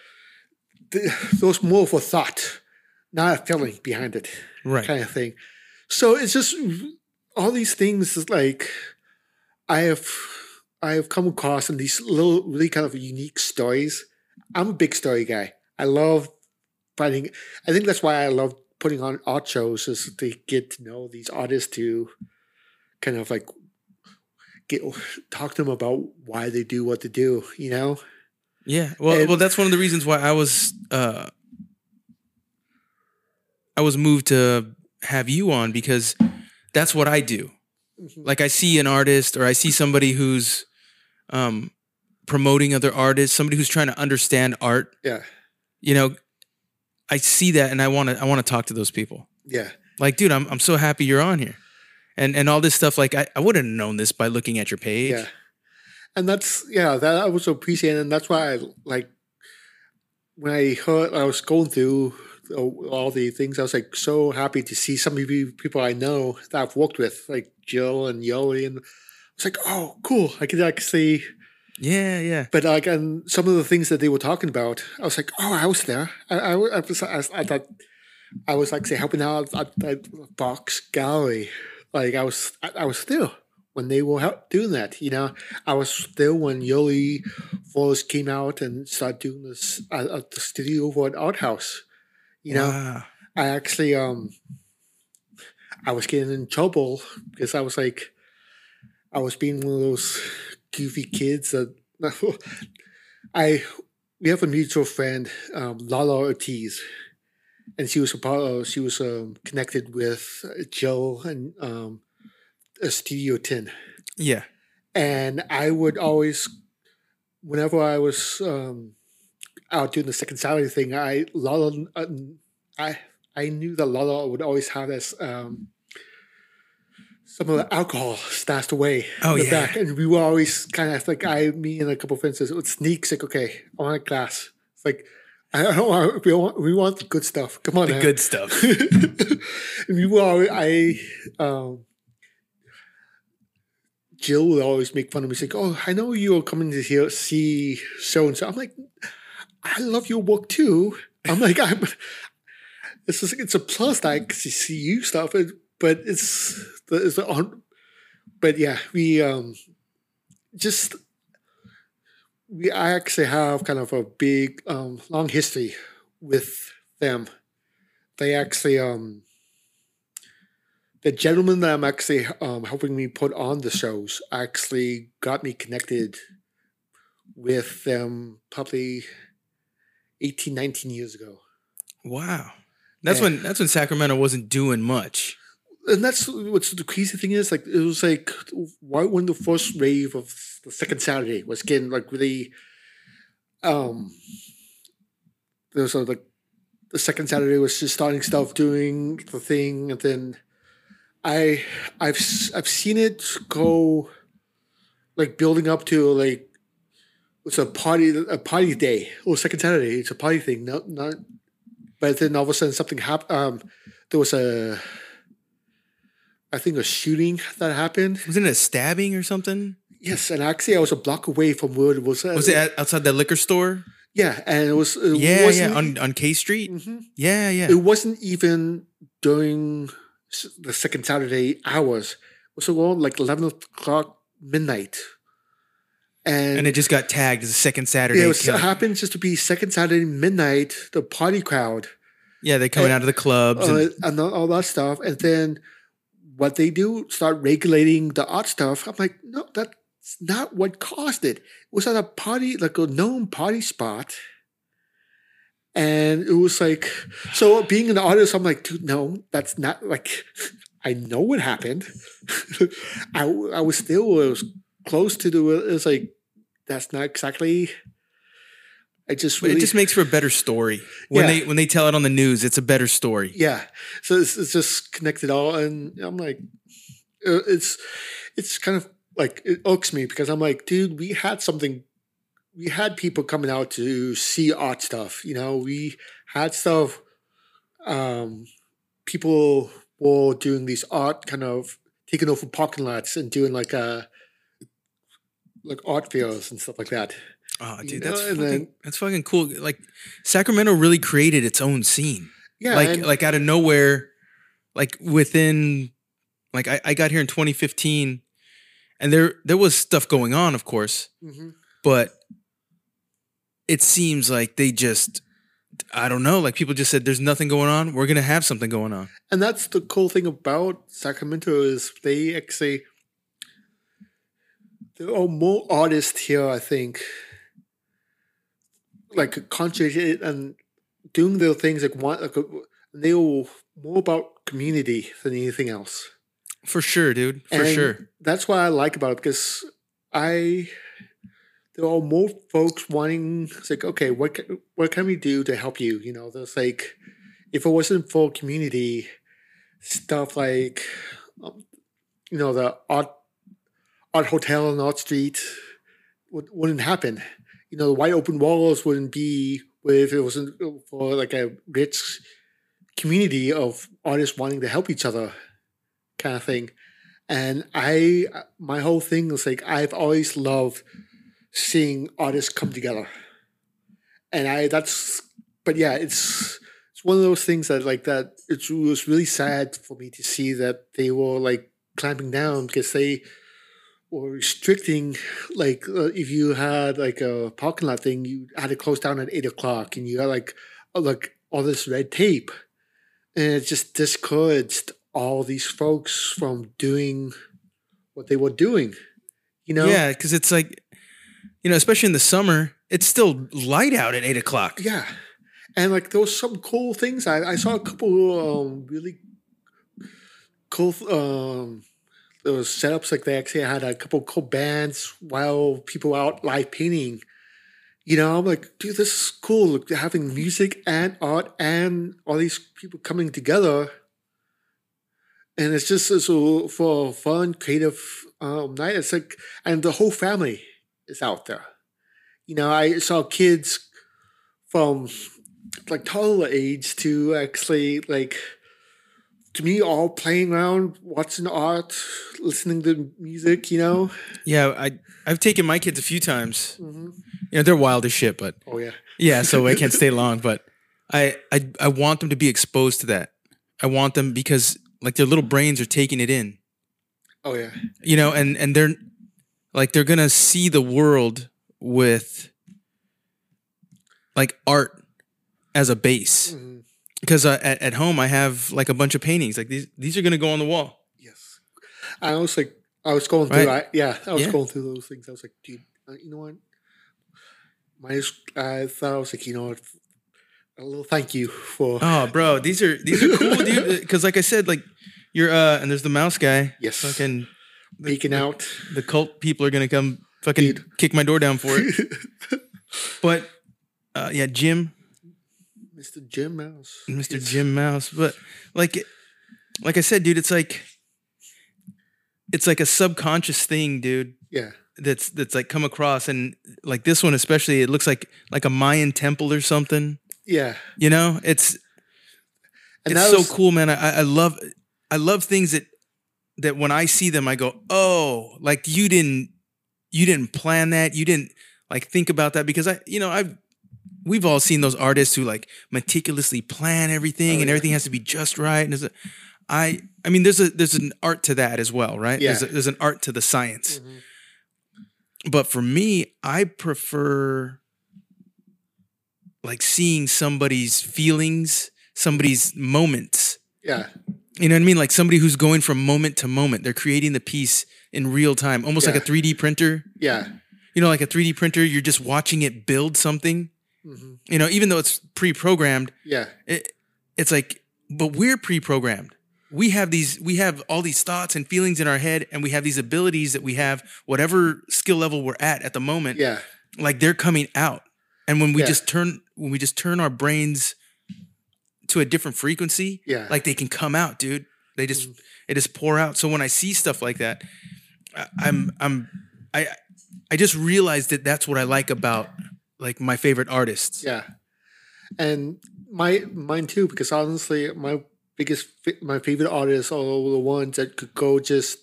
th- There was more of a thought, not a feeling behind it. Right. kind of thing. So it's just all these things is like I have I have come across in these little really kind of unique stories. I'm a big story guy. I love finding I think that's why I love putting on art shows is to get to know these artists to kind of like get talk to them about why they do what they do, you know? Yeah. Well, And- well, that's one of the reasons why I was uh I was moved to have you on because that's what I do. Mhm. Like I see an artist or I see somebody who's um promoting other artists, somebody who's trying to understand art, Yeah. you know, I see that and I want to I want to talk to those people. Yeah. Like, dude, I'm I'm so happy you're on here. And and all this stuff like I, I wouldn't have known this by looking at your page. Yeah. And that's yeah, that I was appreciating, and that's why I like when I heard I was going through all the things. I was like so happy to see some of the people I know that I've worked with, like Jill and Yoli, and I was like, oh, cool. I could actually, Yeah, yeah. but like, and some of the things that they were talking about, I was like, oh, I was there. I, I, I was, I, I thought I was like say helping out at that box gallery. Like I was, I, I was still when they were help doing that. You know, I was still when Yoli Forrest came out and started doing this at, at the studio over at Art House. You know, Wow. I actually um I was getting in trouble because I was like I was being one of those goofy kids that [LAUGHS] I we have a mutual friend, um, Lala Ortiz, and she was a part of she was um, connected with Joe and um, a Studio Ten Yeah. and I would always, whenever I was um, out doing the second Saturday thing, I Lala, uh, I I knew that Lala would always have this um, some of the alcohol stashed away Oh, in the yeah. back, and we were always kind of like I, me, and a couple of friends would sneak. It's like, okay, I want a glass. It's like. I don't [LAUGHS] want. We want. We want the good stuff. Come on, The now. good stuff. [LAUGHS] and we were. always- I um, Jill would always make fun of me. She's like, "Oh, I know you are coming to here see so and so." I'm like, "I love your work too." I'm like, [LAUGHS] "I'm." It's just, it's a plus that I can see you stuff, but it's the it's the on. But yeah, we um just we I actually have kind of a big um long history with them. They actually um the gentleman that I'm actually um, helping me put on the shows actually got me connected with them probably 18, 19 years ago. Wow. That's Yeah. when that's when Sacramento wasn't doing much. And that's what's the crazy thing is like it was like right when the first wave of the second Saturday was getting like really um there was a, like the second Saturday was just starting stuff doing the thing and then I I've I've seen it go like building up to like it's a party a party day. Or second Saturday it's a party thing not not but then all of a sudden something happened um there was a I think a shooting that happened Wasn't it a stabbing or something? yes and actually I was a block away from where it was Was it outside that liquor store? yeah and it was it Yeah, yeah, wasn't, on on K Street. Mhm. Yeah, yeah. it wasn't even during the second Saturday hours. It was around like eleven o'clock midnight, and, And it just got tagged as a second Saturday. yeah, it was, happened just to be second Saturday midnight. The party crowd yeah, they're coming uh, out of the clubs. uh, and, and all all that stuff, and then what they do start regulating the art stuff. I'm like, no, that's not what caused it. It was at a party, like a known party spot. And it was like, so being an artist, I'm like, dude, no, that's not like, [LAUGHS] I know what happened. [LAUGHS] I, I was still I was close to the, it's like, that's not exactly, I just really, it just makes for a better story when Yeah. they when they tell it on the news. It's a better story. yeah. So it's, it's just connected all. And I'm like, uh, it's, it's kind of like it irks me because I'm like, dude, we had something. We had people coming out to see art stuff. You know, we had stuff. Um, people were doing these art kind of taking over parking lots and doing like uh like art fairs and stuff like that. Oh, You dude, know, that's and fucking, then- that's fucking cool. Like Sacramento really created its own scene. Yeah, like and- like out of nowhere, like within like I, I got here in 2015 and there there was stuff going on, of course, Mhm. but it seems like they just I don't know, like people just said there's nothing going on. We're gonna have something going on. And that's the cool thing about Sacramento is they actually there are more artists here, I think, like concentrated and doing their things like one like uh, they were more about community than anything else. For sure, dude. For And sure. That's what I like about it because I there are more folks wanting it's like okay what can, what can we do to help you you know there's like if it wasn't for community stuff like um, you know the art art hotel on art street would, wouldn't happen you know the wide open walls wouldn't be if it wasn't for like a rich community of artists wanting to help each other kind of thing. And i my whole thing is like i've always loved seeing artists come together. And i that's but yeah it's it's one of those things that like that it was really sad for me to see that they were like clamping down because they were restricting like uh, if you had like a parking lot thing you had to close down at eight o'clock and you had like uh, like all this red tape and it just discouraged all these folks from doing what they were doing you know Yeah, because it's like you know, especially in the summer, it's still light out at eight o'clock. Yeah, and like there was some cool things. I, I saw a couple um, really cool um, was setups like they actually had a couple cool bands while people out live painting. You know, I'm like, dude, this is cool. Like, having music and art and all these people coming together. And it's just so for a fun, creative um, night. It's like, and the whole family is out there. You know, I saw kids from like toddler age to actually like to me all playing around, watching art, listening to music. You know. Yeah, I I've taken my kids a few times. hmm You know, they're wild as shit, but Oh yeah. yeah, so I can't stay [LAUGHS] long. But I I I want them to be exposed to that. I want them because like their little brains are taking it in. Oh yeah. You know, and and they're like they're gonna see the world with like art as a base. hmm Because uh, at at home I have like a bunch of paintings. Like these these are gonna go on the wall. Yes. I was like, I was going through. Right. I, yeah, I was Yeah. going through those things. I was like, dude, uh, you know what? My, I thought I was like, you know? A little thank you for Oh, bro, these are these are cool, dude. [LAUGHS] Because like I said, like you're uh, and there's the mouse guy. Yes. Fucking making out. the cult people are gonna come fucking Dude. kick my door down for it. [LAUGHS] But uh, yeah, Jim, Mr. Jim Mouse. Mr. Yes. Jim Mouse. But like, like I said, dude, it's like it's like a subconscious thing, dude. Yeah. That's that's like come across, and like this one especially, it looks like like a Mayan temple or something. Yeah. You know, it's And it's so was- cool, man. I, I love I love things that that when I see them, I go, oh, like you didn't you didn't plan that, you didn't like think about that because I, you know, I've we've all seen those artists who like meticulously plan everything Oh, and yeah. everything has to be just right. And there's a, I I mean, there's a there's an art to that as well, right? There's, a, Yeah. there's an art to the science. Mhm. But for me, I prefer like seeing somebody's feelings, somebody's moments. Yeah. You know what I mean? Like somebody who's going from moment to moment. They're creating the piece in real time, almost like a 3D printer. Yeah. You know, like a 3D printer, you're just watching it build something. Hmm You know, even though it's pre-programmed, Yeah. it, it's like, but we're pre-programmed. We have these, we have all these thoughts and feelings in our head, and we have these abilities that we have, whatever skill level we're at at the moment. Yeah. Like they're coming out, and when we Yeah. just turn, when we just turn our brains to a different frequency, Yeah. like they can come out, dude. They just Mhm. it just pour out. So when I see stuff like that, I, I'm I'm I I just realized that that's what I like about like my favorite artists. Yeah, and my mine too. Because honestly, my biggest my favorite artists are the ones that could go just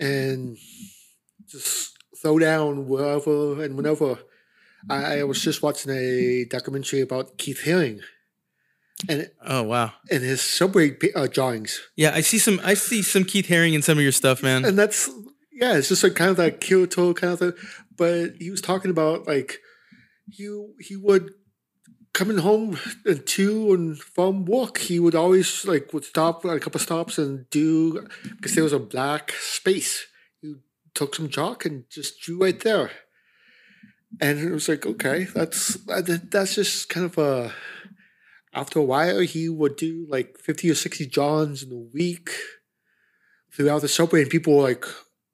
and just throw down wherever and whenever. I, I was just watching a documentary about Keith Haring and Oh wow. and his subway uh, drawings, Yeah, I see some I see some Keith Haring in some of your stuff, man. and that's yeah, it's just like kind of that Kyoto kind of thing. But he was talking about like he he would coming home and to and from work, he would always like would stop at a couple stops and do because there was a black space. He took some chalk and just drew right there, and it was like okay, that's that's just kind of a. After a while, he would do like fifty or sixty drawings in a week throughout the subway, and people were like,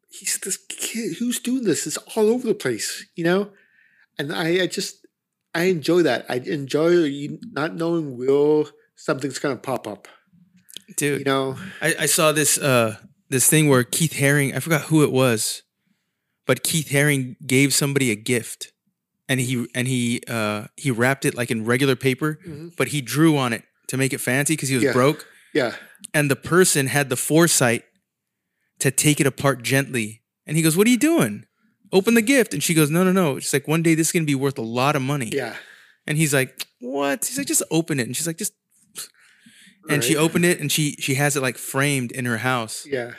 "He's this kid. Who's doing this? It's all over the place," you know. And I, I just, I enjoy that. I enjoy not knowing where something's gonna pop up. Dude. You know, I, I saw this uh this thing where Keith Haring, I forgot who it was, but Keith Haring gave somebody a gift, and he and he uh he wrapped it like in regular paper, Mhm. but he drew on it to make it fancy because he was Yeah. broke, yeah, and the person had the foresight to take it apart gently, and he goes, "What are you doing? Open the gift," and she goes, "No, no, no." She's like, "One day this is gonna be worth a lot of money," yeah. and he's like, "What?" He's like, "Just open it," and she's like, "Just." And she opened it, and she she has it like framed in her house. Yeah,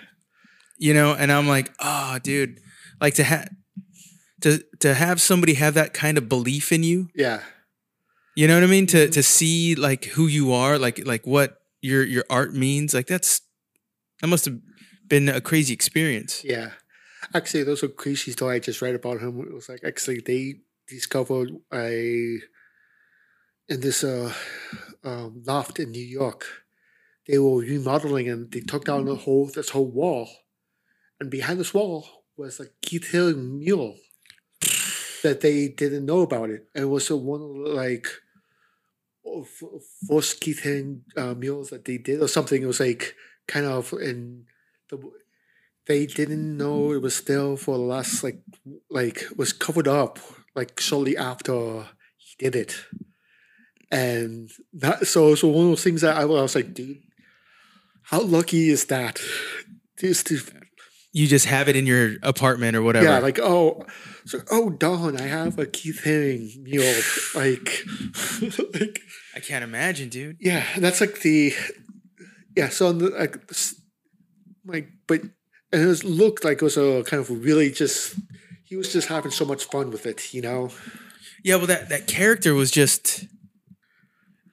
you know and i'm like oh dude. Like to have to to have somebody have that kind of belief in you. Yeah, you know what i mean? To mm-hmm. to see like who you are like like what your your art means like that's that must have been a crazy experience. Yeah. Actually, those are crazy story I just read about him. It was like actually they discovered a in this uh, um, loft in New York. They were remodeling and they took down the whole this whole wall, and behind this wall was a Keith Haring mural that they didn't know about it, and it was a one like first Keith Haring uh, that they did or something. It was like kind of in the they didn't know it was still for the last like like was covered up like shortly after he did it. And that so so one of those things that I, was like dude how lucky is that? Just to you just have it in your apartment or whatever. Yeah like oh so oh Don I have a Keith Haring mural like [LAUGHS] like i can't imagine dude. Yeah that's like the yeah so on the, like like but and it looked like it was a kind of really just he was just having so much fun with it you know? Yeah well that that character was just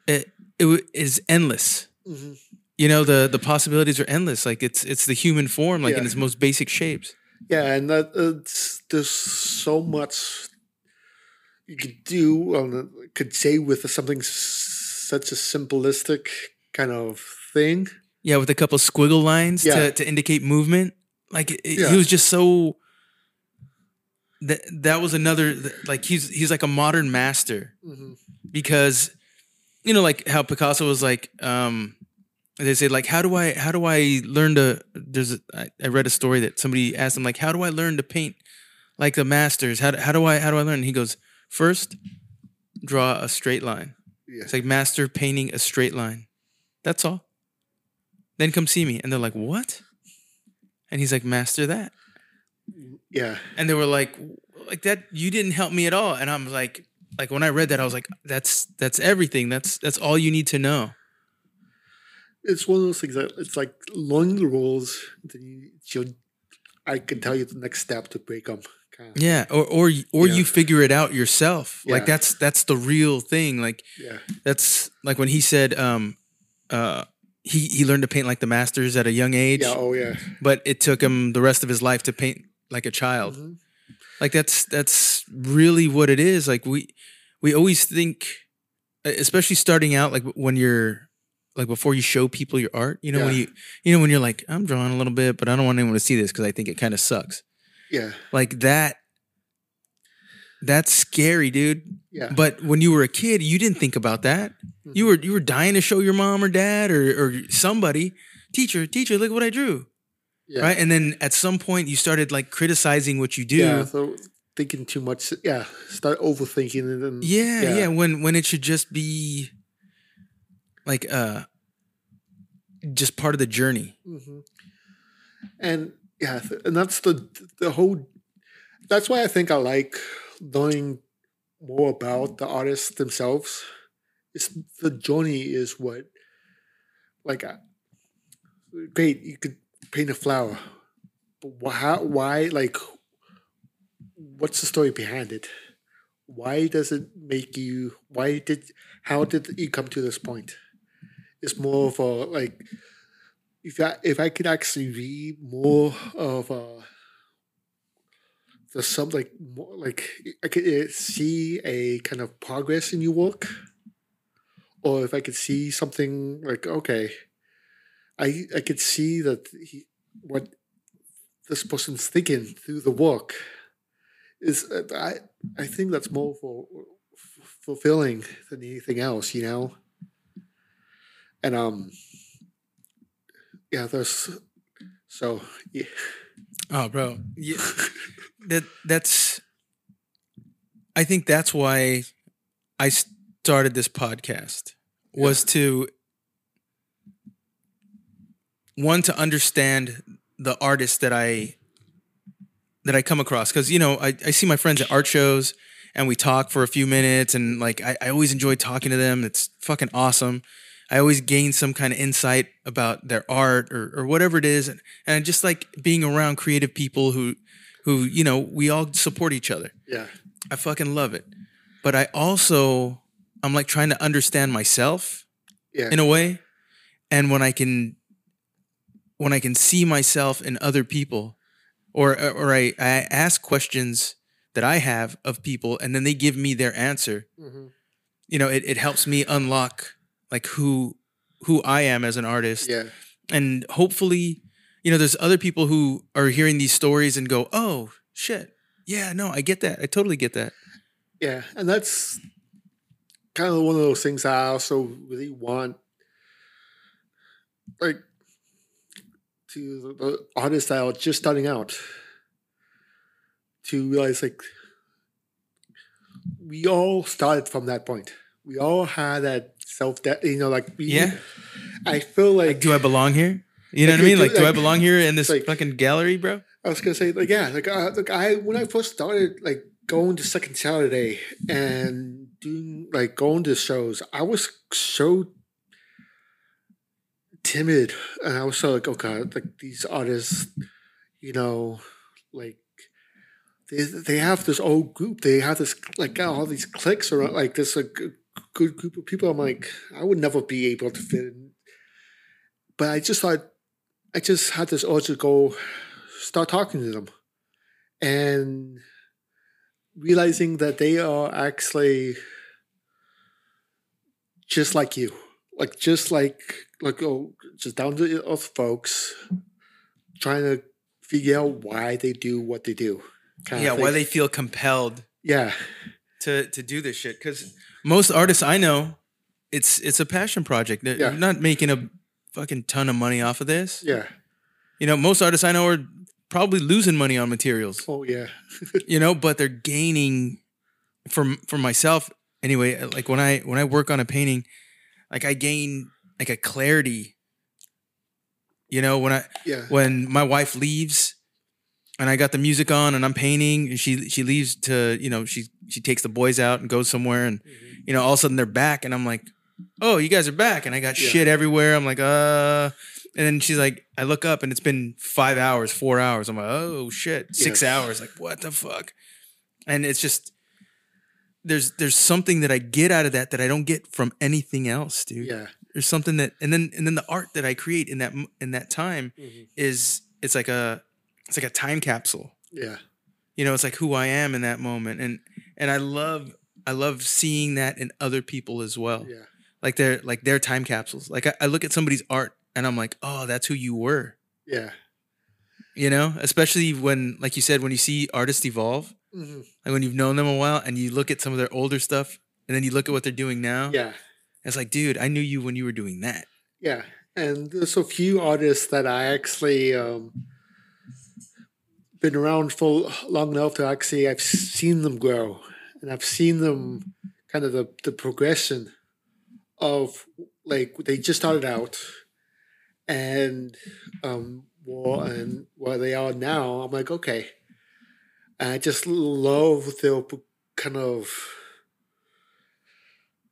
it it is endless. Hmm you know the the possibilities are endless. Like it's it's the human form like in its most basic shapes. Yeah and that it's there's so much you could do on the, could say with something such a simplistic kind of thing. Yeah, with a couple squiggle lines Yeah. to, to indicate movement. Like it, it- Yeah. he was just so. That that was another like he's he's like a modern master hmm because, you know, like how Picasso was like, um, they say like how do I how do I learn to there's a, I, I read a story that somebody asked him like how do I learn to paint like the masters how do, how do I how do I learn and he goes first draw a straight line yeah it's like master painting a straight line. That's all. Then come see me. And they're like, what? And he's like, master that. yeah And they were like, like that, you didn't help me at all. And I'm like, like when I read that, I was like, that's that's everything. That's that's all you need to know. it's one of those things that it's like learning the rules then you, I can tell you the next step to break them kind of Yeah. Or or or Yeah. you figure it out yourself. Like that's that's the real thing. Like yeah that's like when he said um uh he he learned to paint like the masters at a young age. yeah oh yeah but it took him the rest of his life to paint like a child. Mhm. Like that's that's really what it is. Like we we always think, especially starting out, like when you're like before you show people your art. You know when you you know when you're like I'm drawing a little bit, but I don't want anyone to see this because I think it kind of sucks. yeah Like that. That's scary, dude. yeah But when you were a kid, you didn't think about that. You were you were dying to show your mom or dad or or somebody, teacher, teacher, look what I drew. Yeah. right? And then at some point you started like criticizing what you do. Yeah. So thinking too much. Yeah. Start overthinking it. And, Yeah, yeah, Yeah. When when it should just be like uh just part of the journey. hmm And yeah, and that's the the whole. That's why I think I like knowing more about the artists themselves. It's the journey is what, like, uh, great. You could paint a flower, but wh- how? Why? Like, what's the story behind it? Why does it make you? Why did? How did you come to this point? It's more of a like if I if I could actually read more of uh the some like more like I could uh, see a kind of progress in your work, or if I could see something like okay, I I could see that he, what this person's thinking through the work is uh, I I think that's more for fulfilling than anything else, you know. And um, yeah, there's so yeah, Oh, bro. [LAUGHS] Yeah. that that's I think that's why I started this podcast was to one to understand the artists that I that I come across because you know I, I see my friends at art shows and we talk for a few minutes and like I, I always enjoy talking to them it's fucking awesome I always gain some kind of insight about their art or, or whatever it is and, and I just like being around creative people who who you know we all support each other. Yeah, I fucking love it. But I also I'm like trying to understand myself yeah, in a way and when i can when i can see myself in other people or or i, I ask questions that i have of people and then they give me their answer. Mhm, you know it, it helps me unlock like who who i am as an artist. Yeah, and hopefully you know there's other people who are hearing these stories and go oh shit. Yeah no i get that. I totally get that. Yeah, and that's kind of one of those things I also really want, like, to the, the artists that are just starting out to realize like we all started from that point. We all had that self that you know like Yeah. I feel like, like do i belong here? You know Like, what i mean? do- like do i belong here in this like- fucking gallery bro? I was gonna say like yeah like uh, like I when I first started like going to Second Saturday and doing like going to shows I was so timid and I was so like oh god like these artists you know like they they have this old group they have this like all these cliques around like this like good- group of people I'm like I would never be able to fit in. But I just thought I just had this urge to go start talking to them. And realizing that they are actually just like you. Like just like like oh just down to earth folks trying to figure out why they do what they do. Yeah why they feel compelled. Yeah to to do this shit. Because most artists i know it's it's a passion project. They're Yeah. not making a fucking ton of money off of this. Yeah. You know most artists i know are probably losing money on materials. Oh yeah. [LAUGHS] You know but they're gaining from for myself. Anyway like when i when i work on a painting like i gain like a clarity. You know when i yeah. when my wife leaves and I got the music on and I'm painting and she she leaves to you know she she takes the boys out and goes somewhere and Mhm. you know all of a sudden they're back and I'm like oh you guys are back. And I got Yeah. shit everywhere. I'm like uh and then she's like I look up and it's been five hours four hours. I'm like oh shit. Six hours like what the fuck? And it's just there's there's something that I get out of that that I don't get from anything else dude. Yeah. There's something that and then and then the art that I create in that in that time Mhm. is it's like a it's like a time capsule. Yeah. You know it's like who i am in that moment. And and i love i love seeing that in other people as well. Yeah. Like they're like their time capsules. Like I, I look at somebody's art and i'm like oh that's who you were. Yeah. You know? Especially when like you said when you see artists evolve Mhm. like when you've known them a while and you look at some of their older stuff and then you look at what they're doing now yeah. it's like dude i knew you when you were doing that. Yeah, and there's a few artists that I actually um, been around for long enough to actually I've seen them grow and I've seen them kind of the, the progression of like they just started out and um what and where they are now i'm like okay and i just love the kind of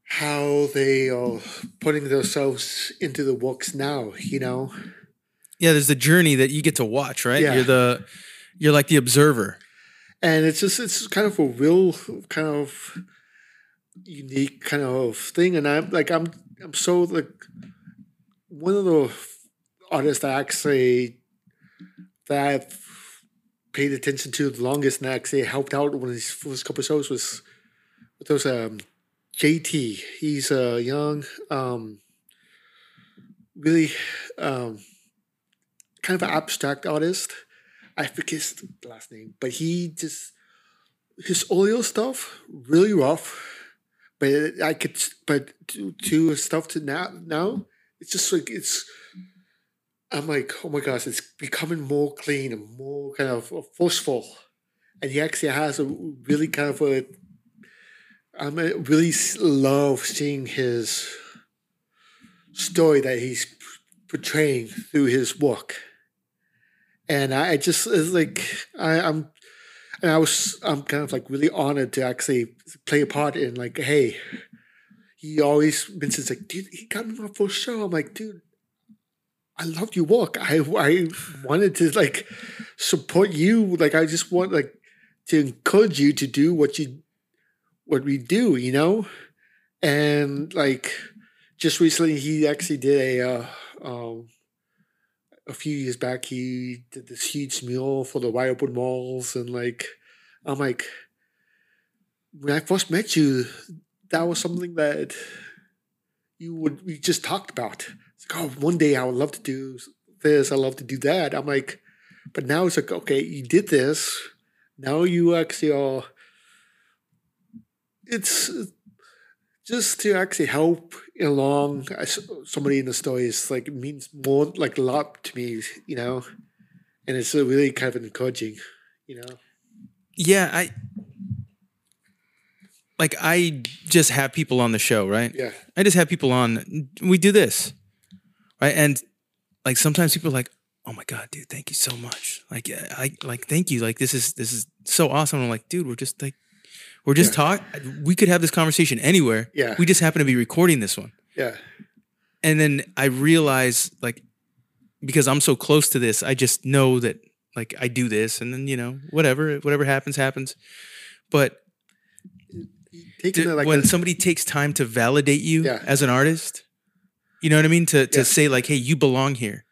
how they are putting themselves into the works now you know Yeah, there's the journey that you get to watch, right? Yeah. You're the you're like the observer. and it's just it's kind of a real kind of unique kind of thing. And i'm like i'm i'm so like one of the artists that actually that i've paid attention to the longest and actually helped out one of his first couple shows was with those um jt he's a young um really um kind of abstract artist I forget his last name, but he just his audio stuff really rough. But I could, but to, to stuff to now now it's just like it's. I'm like, oh my gosh, it's becoming more clean and more kind of uh, forceful, and he actually has a really kind of a. I mean, really love seeing his story that he's portraying through his work and I just it's like I, I'm and I was I'm kind of like really honored to actually play a part in like hey he always mentions like dude he got me my first show. I'm like dude I loved your work I I wanted to like support you. Like I just want like to encourage you to do what you what we do you know? And like just recently he actually did a uh, um a few years back he did this huge mural for the Wildwood malls and like I'm like when I first met you that was something that you would we just talked about. It's like, oh one day I would love to do this, I love to do that. I'm like, but now it's like, okay, you did this. Now you actually are it's just to actually help along somebody in the story is like means more like a lot to me, you know, and it's really kind of encouraging, you know. Yeah, I like I just have people on the show, right? Yeah, I just have people on. We do this, right? And like sometimes people are like, "Oh my god, dude, thank you so much." Like, I like thank you. Like this is this is so awesome. I'm like, dude, we're just like we're just talk. We could have this conversation anywhere. Yeah. We just happen to be recording this one. yeah, And then I realize like because I'm so close to this, I just know that like I do this, and then you know whatever whatever happens happens. But it like when a- somebody takes time to validate you Yeah. as an artist, you know what I mean? To to Yeah. say like, hey, you belong here,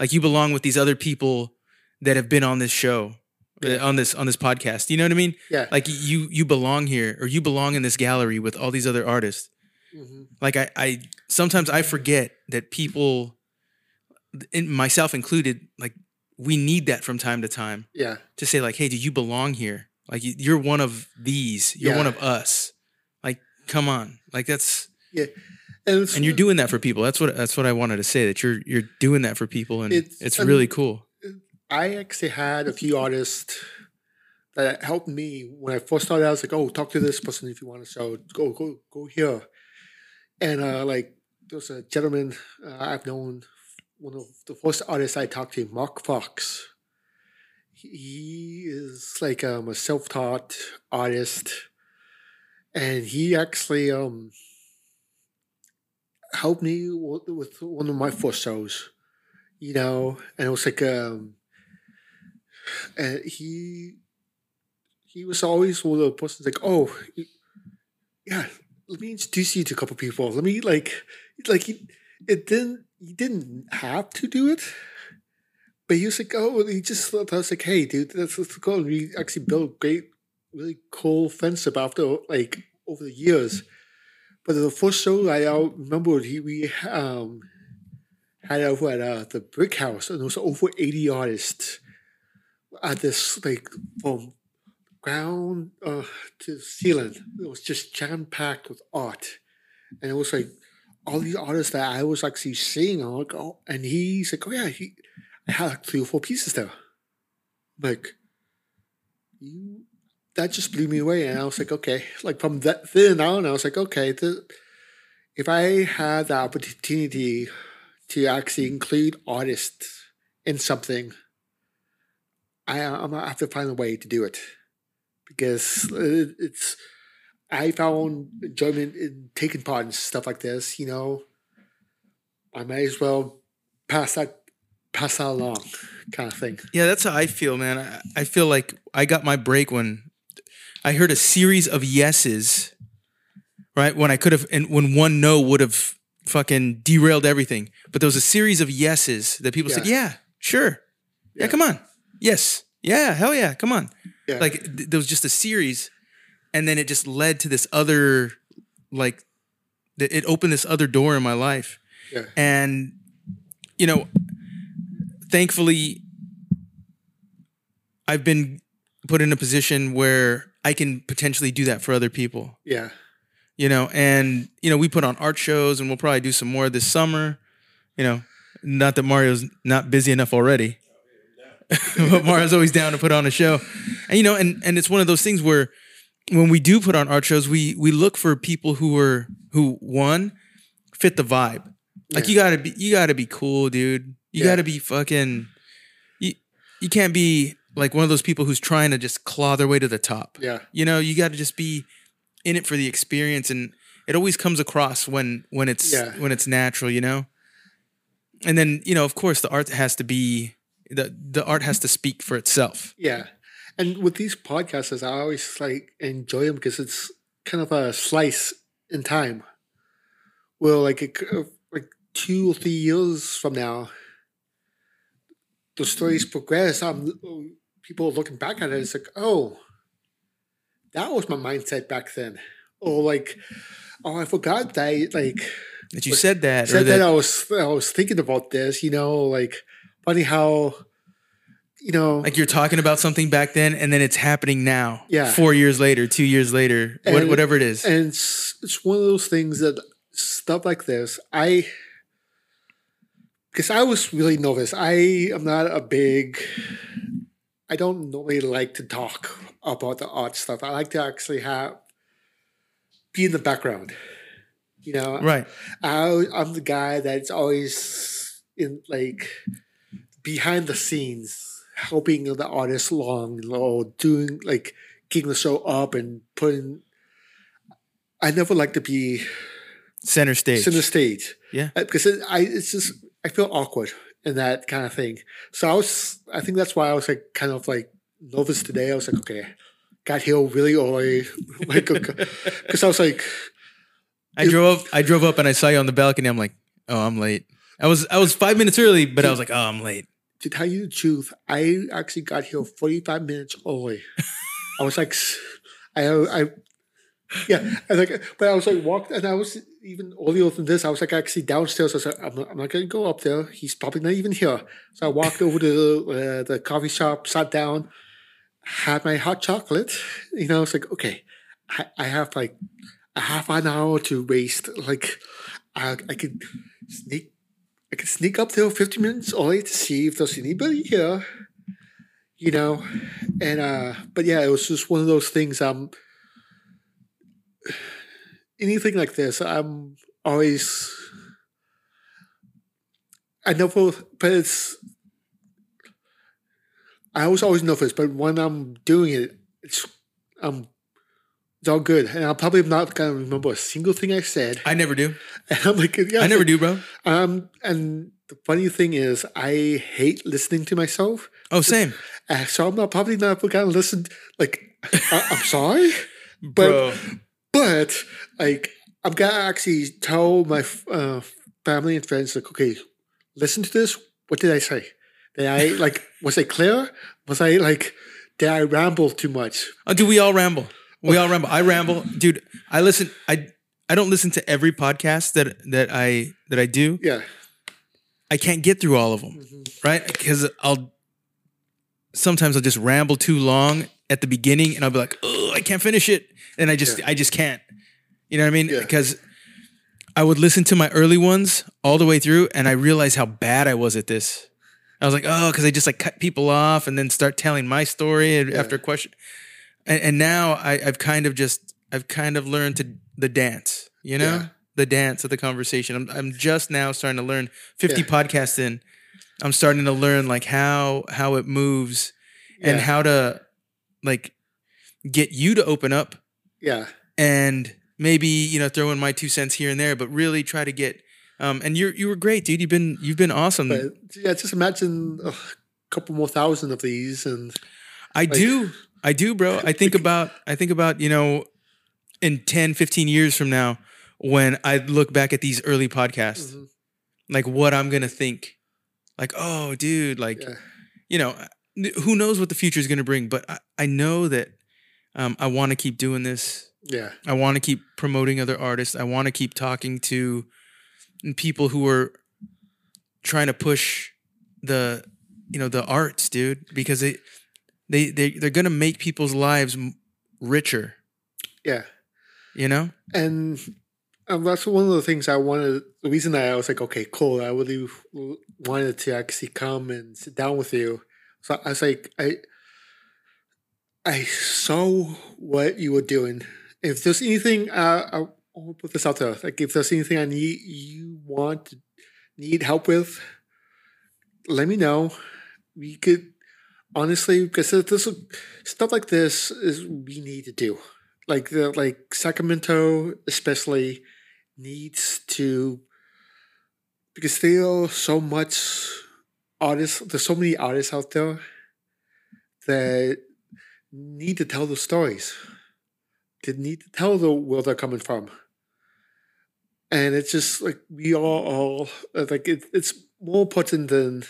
like you belong with these other people that have been on this show, Yeah. on this on this podcast. You know what I mean? yeah, Like you you belong here, or you belong in this gallery with all these other artists. mhm, Like I I sometimes I forget that people, in myself included, like we need that from time to time yeah, to say like, hey, do you belong here? Like you- you're one of these. You're one of us. Like, come on. Like that's yeah, and and you're doing that for people. That's what that's what I wanted to say. That you're you're doing that for people, and it's, It's- really cool. I actually had a few artists that helped me when I first started. I was like, "Oh, talk to this person if you want to show. Go, go, go here." And uh, like, there's a gentleman uh, I've known, one of the first artists I talked to, Mark Fox. He is like um, a self-taught artist, and he actually um, helped me with, one of my first shows you know, and it was like um and he he was always one of the persons like, oh yeah, let me introduce you to a couple people. Let me like like he it didn't he didn't have to do it. But he was like, oh, he just thought I was like, hey, dude, let's, let's go. And we actually built great, really cool friendship after like over the years. But the first show I remember, he we um had over at uh, the Brick House, and there was over eighty artists at this like from ground uh, to ceiling. It was just jam packed with art, and it was like all these artists that I was actually seeing. I'm like, oh, and he's like, oh yeah, he I had like three or four pieces there. Like, you that just blew me away. And I was like, okay, like from that then on, I was like, okay, if I had the opportunity to actually include artists in something, I, uh, I'm gonna have to find a way to do it because it- it's. I found enjoyment in taking part in stuff like this. You know, I may as well pass that pass that along, kind of thing. Yeah, that's how I feel, man. I, I feel like I got my break when I heard a series of yeses, right? When I could have, and when one no would have fucking derailed everything. But there was a series of yeses that people said, Yeah. yeah, sure. Yeah. Yeah. come on. Yes. Yeah, hell yeah, come on. Yeah. Like th- there was just a series, and then it just led to this other, like, th- it opened this other door in my life. Yeah. And, you know, thankfully, I've been put in a position where I can potentially do that for other people, Yeah. you know, and, you know, we put on art shows and we'll probably do some more this summer, you know, not that Mario's not busy enough already, [LAUGHS] but Mario's always down to put on a show. And, you know, and, and it's one of those things where when we do put on art shows, we, we look for people who are, who one, fit the vibe. Like Yeah. you gotta be, you gotta be cool, dude. You Yeah. gotta be fucking, you, you can't be like one of those people who's trying to just claw their way to the top. Yeah. You know, you got to just be in it for the experience, and it always comes across when when it's Yeah. when it's natural. You know, and then you know, of course, the art has to be the the art has to speak for itself. Yeah. And with these podcasts, I always like enjoy them because it's kind of a slice in time. Well, like it, like two or three years from now, the stories progress. Um, people are looking back at it. It's like, oh, that was my mindset back then. Or like, oh, I forgot that. I, Like, That you said that, or said that, that I was I was thinking about this. You know, like funny how, you know, like you're talking about something back then, and then it's happening now. Yeah. four years later, two years later, And- whatever it is. and it's, it's one of those things that stuff like this i because i was really nervous i am not a big i don't normally like to talk about the art stuff i like to actually have be in the background you know right. I, i'm the guy that's always in like behind the scenes helping the artist along or doing like getting the show up and putting i never like to be Center stage. center stage Yeah. Uh, because it, i it's just i feel awkward in that kind of thing so i was i think that's why i was like kind of like nervous today i was like okay got here really early [LAUGHS] like because i was like I drove. I drove up, and I saw you on the balcony. I'm like, oh, I'm late. I was I was five minutes early, but I was like, oh, I'm late. To tell you the truth, I actually got here 45 minutes early. [LAUGHS] I was like, I, I, yeah, I was like, but I was like, walked, and I was even earlier than this. I was like, actually downstairs. I was like, I'm not, I'm not going to go up there. He's probably not even here. So I walked over to uh, the coffee shop, sat down, had my hot chocolate. You know, I was like, okay, I, I have like a half an hour to waste. Like, I, I could sneak I could sneak up there 50 minutes early to see if there's anybody here. You know, and uh but yeah, it was just one of those things. Um anything like this, I'm always I never but it's I was always nervous, but when I'm doing it, it's um it's all good. And I'm probably not gonna remember a single thing I said. I never do. [LAUGHS] And I'm like, yeah, I never do, bro. um, and the funny thing is, I hate listening to myself. Oh, same, Uh, so I'm not probably not gonna listen. Like, I, I'm sorry, [LAUGHS] but bro. but like I'm gonna actually tell my uh, family and friends like, okay, listen to this. What did I say? Did I like? Was I clear? Was I like? Did I ramble too much? Oh, dude, we all ramble. We all ramble. I ramble, dude. I listen. I I don't listen to every podcast that that I that I do. Yeah, I can't get through all of them, mm-hmm. right? Because I'll sometimes I'll just ramble too long at the beginning, and I'll be like, "Oh, I can't finish it," and I just Yeah. I just can't. You know what I mean? Yeah. Because I would listen to my early ones all the way through, and I realized how bad I was at this. I was like, oh, because they just like cut people off and then start telling my story Yeah. after a question. And, and now I, I've kind of just I've kind of learned to the dance, you know, Yeah. the dance of the conversation. I'm I'm just now starting to learn. Fifty Yeah. podcasts in, I'm starting to learn like how how it moves and Yeah. how to like get you to open up Yeah. and maybe you know throw in my two cents here and there, but really try to get. Um, and you're you were great, dude. You've been you've been awesome. But yeah, just imagine a couple more thousand of these, and I do. I do, bro. I [LAUGHS] think about I think about, you know, in 10, 15 years from now when I look back at these early podcasts, Mhm. like what I'm going to think. Like, oh, dude, like yeah, you know, who knows what the future is going to bring, but I, I know that um, I want to keep doing this. yeah, I want to keep promoting other artists. I want to keep talking to people who are trying to push the you know the arts, dude, because they they they they're gonna make people's lives richer. yeah. You know, And um, that's one of the things I wanted. The reason that I was like, okay, cool. I really wanted to actually come and sit down with you. So I was like, I, I saw what you were doing. If there's anything, uh, I will put this out there. Like, if there's anything I need, you want, need help with, let me know. We could honestly, because this stuff like this is we need to do. Like the like Sacramento especially needs to because there are so much artists there's so many artists out there that need to tell the stories. They need to tell the where they're coming from. And it's just like we are all uh, like it, it's more important than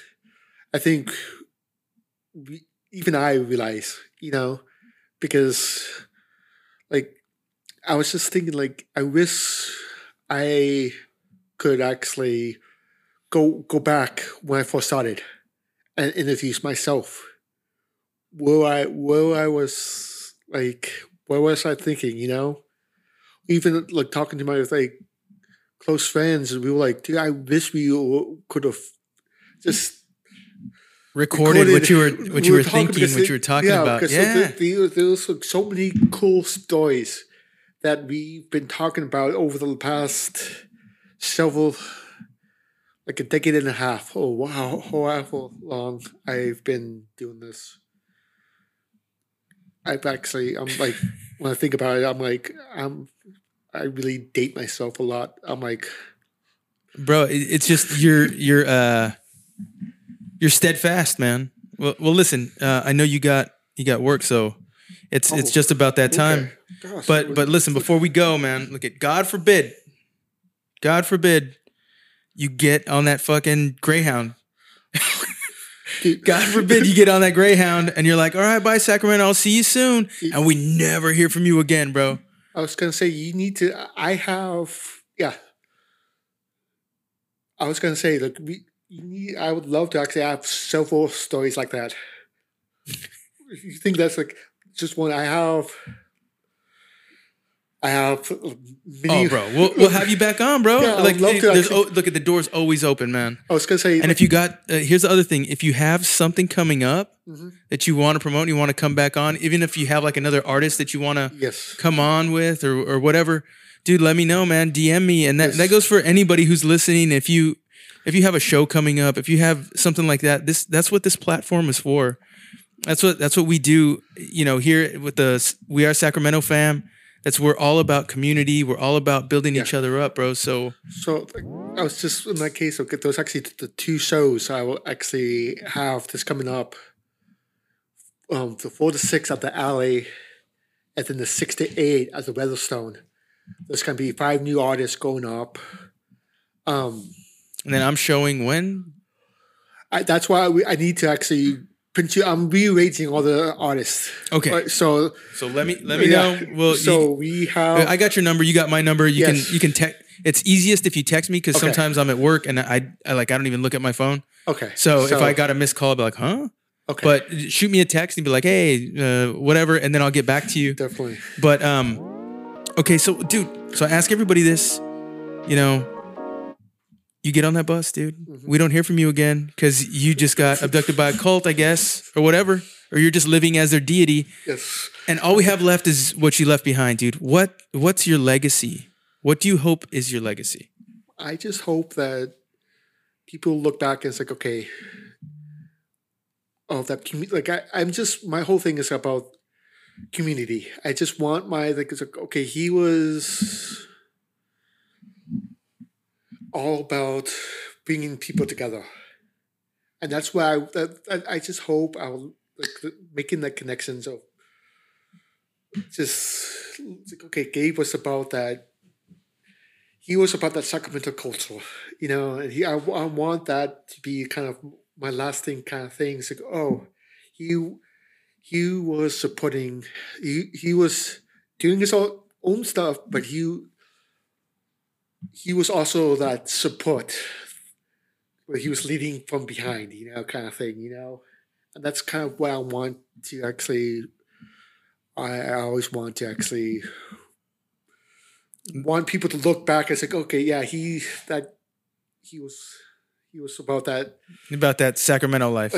i think even i realize you know because like I was just thinking like I wish I could actually go go back when I first started and introduce myself. Where I where I was like where was I thinking, you know? Even like talking to my like close friends and we were like, dude, I wish we could have just recorded, what you were recorded- what you we were talking thinking, what they- you were talking about. Yeah, there, there, there's like so many cool stories that we've been talking about over the past several, like a decade and a half. Oh wow, however long I've been doing this. I've actually, I'm like, when I think about it, I'm like, I'm, I really date myself a lot. I'm like, bro. It's just you're you're uh you're steadfast, man. Well, well, listen. Uh, I know you got you got work, so it's it's Oh, just about that time. okay. Gosh, But but listen, before we go, man, look at God forbid, God forbid, you get on that fucking Greyhound. [LAUGHS] God forbid you get on that Greyhound and you're like, all right, bye Sacramento, I'll see you soon, and we never hear from you again, bro. I was gonna say you need to. I have, yeah. I was gonna say, look, we. I would love to actually have several stories like that. [LAUGHS] you think that's like just one? I have. I have. Many, Oh, bro, we'll, we'll have you back on, bro. [LAUGHS] Yeah, like, love to there's, actually- oh, look at the doors always open, man. I was gonna say, And if you got, uh, here's the other thing: if you have something coming up Mhm. that you want to promote, and you want to come back on, even if you have like another artist that you want to yes, come on with or or whatever, dude, let me know, man. DM me, and that Yes. that goes for anybody who's listening. If you if you have a show coming up, if you have something like that, this that's what this platform is for. That's what that's what we do. You know, here with the we are Sacramento fam. That's we're all about community. We're all about building each other up, bro. So So I was just in that case. Okay, those actually the two shows I will actually have this coming up. Um, the four to six at the alley, and then the six to eight at the Weatherstone. There's gonna be five new artists going up. Um, and then I'm showing when. I, that's why we, I need to actually print you. I'm rearranging all the artists. Okay. Right, so So let me let me yeah, know. Well, so you- we have. I got your number. You got my number. You Yes. can you can text. It's easiest if you text me because Okay. sometimes I'm at work and I, I like I don't even look at my phone. okay. So, if I got a missed call, I'll be like, huh? okay, But shoot me a text and be like, hey, uh, whatever, and then I'll get back to you. definitely. But um, okay, so dude, so I ask everybody this, you know, you get on that bus, dude. Mm-hmm. We don't hear from you again because you just got abducted by a cult, I guess, or whatever, or you're just living as their deity. Yes. And all we have left is what you left behind, dude. What What's your legacy? What do you hope is your legacy? I just hope that people look back and it's like, okay, oh, that commu- like I, I'm just my whole thing is about community. I just want my like it's like okay, he was all about bringing people together, and that's why I I, I just hope I'll like making the connections of just like okay, Gabe was about that he was about that Sacramento culture, you know, and he I, I want that to be kind of my lasting kind of thing. It's like, oh, he he was supporting he he was doing his own, own stuff, but he he was also that support where he was leading from behind, you know, kind of thing, you know. And that's kind of what I want to actually I, I always want to actually want people to look back and say, okay, yeah, he that he was he was about that. About that Sacramento life.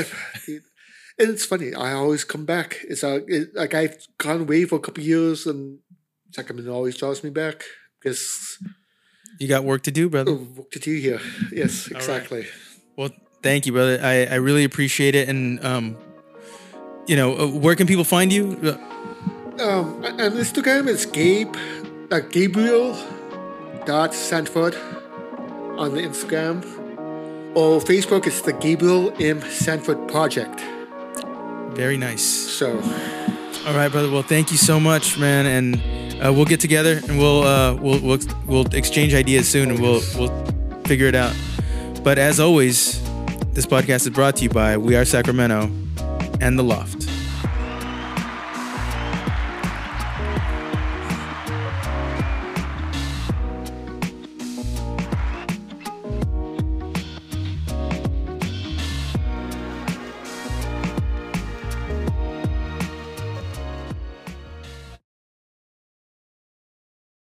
[LAUGHS] And it's funny. I always come back. It's uh, it, like I've gone away for a couple years, and Sacramento always draws me back because You got work to do, brother. oh, work to do here. Yes, right. exactly. Well, thank you, brother. I, I really appreciate it. And um, you know, uh, where can people find you? Uh, Um, on Instagram, it's Gabe, uh, Gabriel dot Sanford on the Instagram. Or Facebook, it's the Gabriel M Sanford Project. Very nice. So, All right, brother. Well, thank you so much, man. And uh, we'll get together and we'll uh, we'll we'll we'll exchange ideas soon, and we'll we'll figure it out. But as always, this podcast is brought to you by We Are Sacramento and The Loft.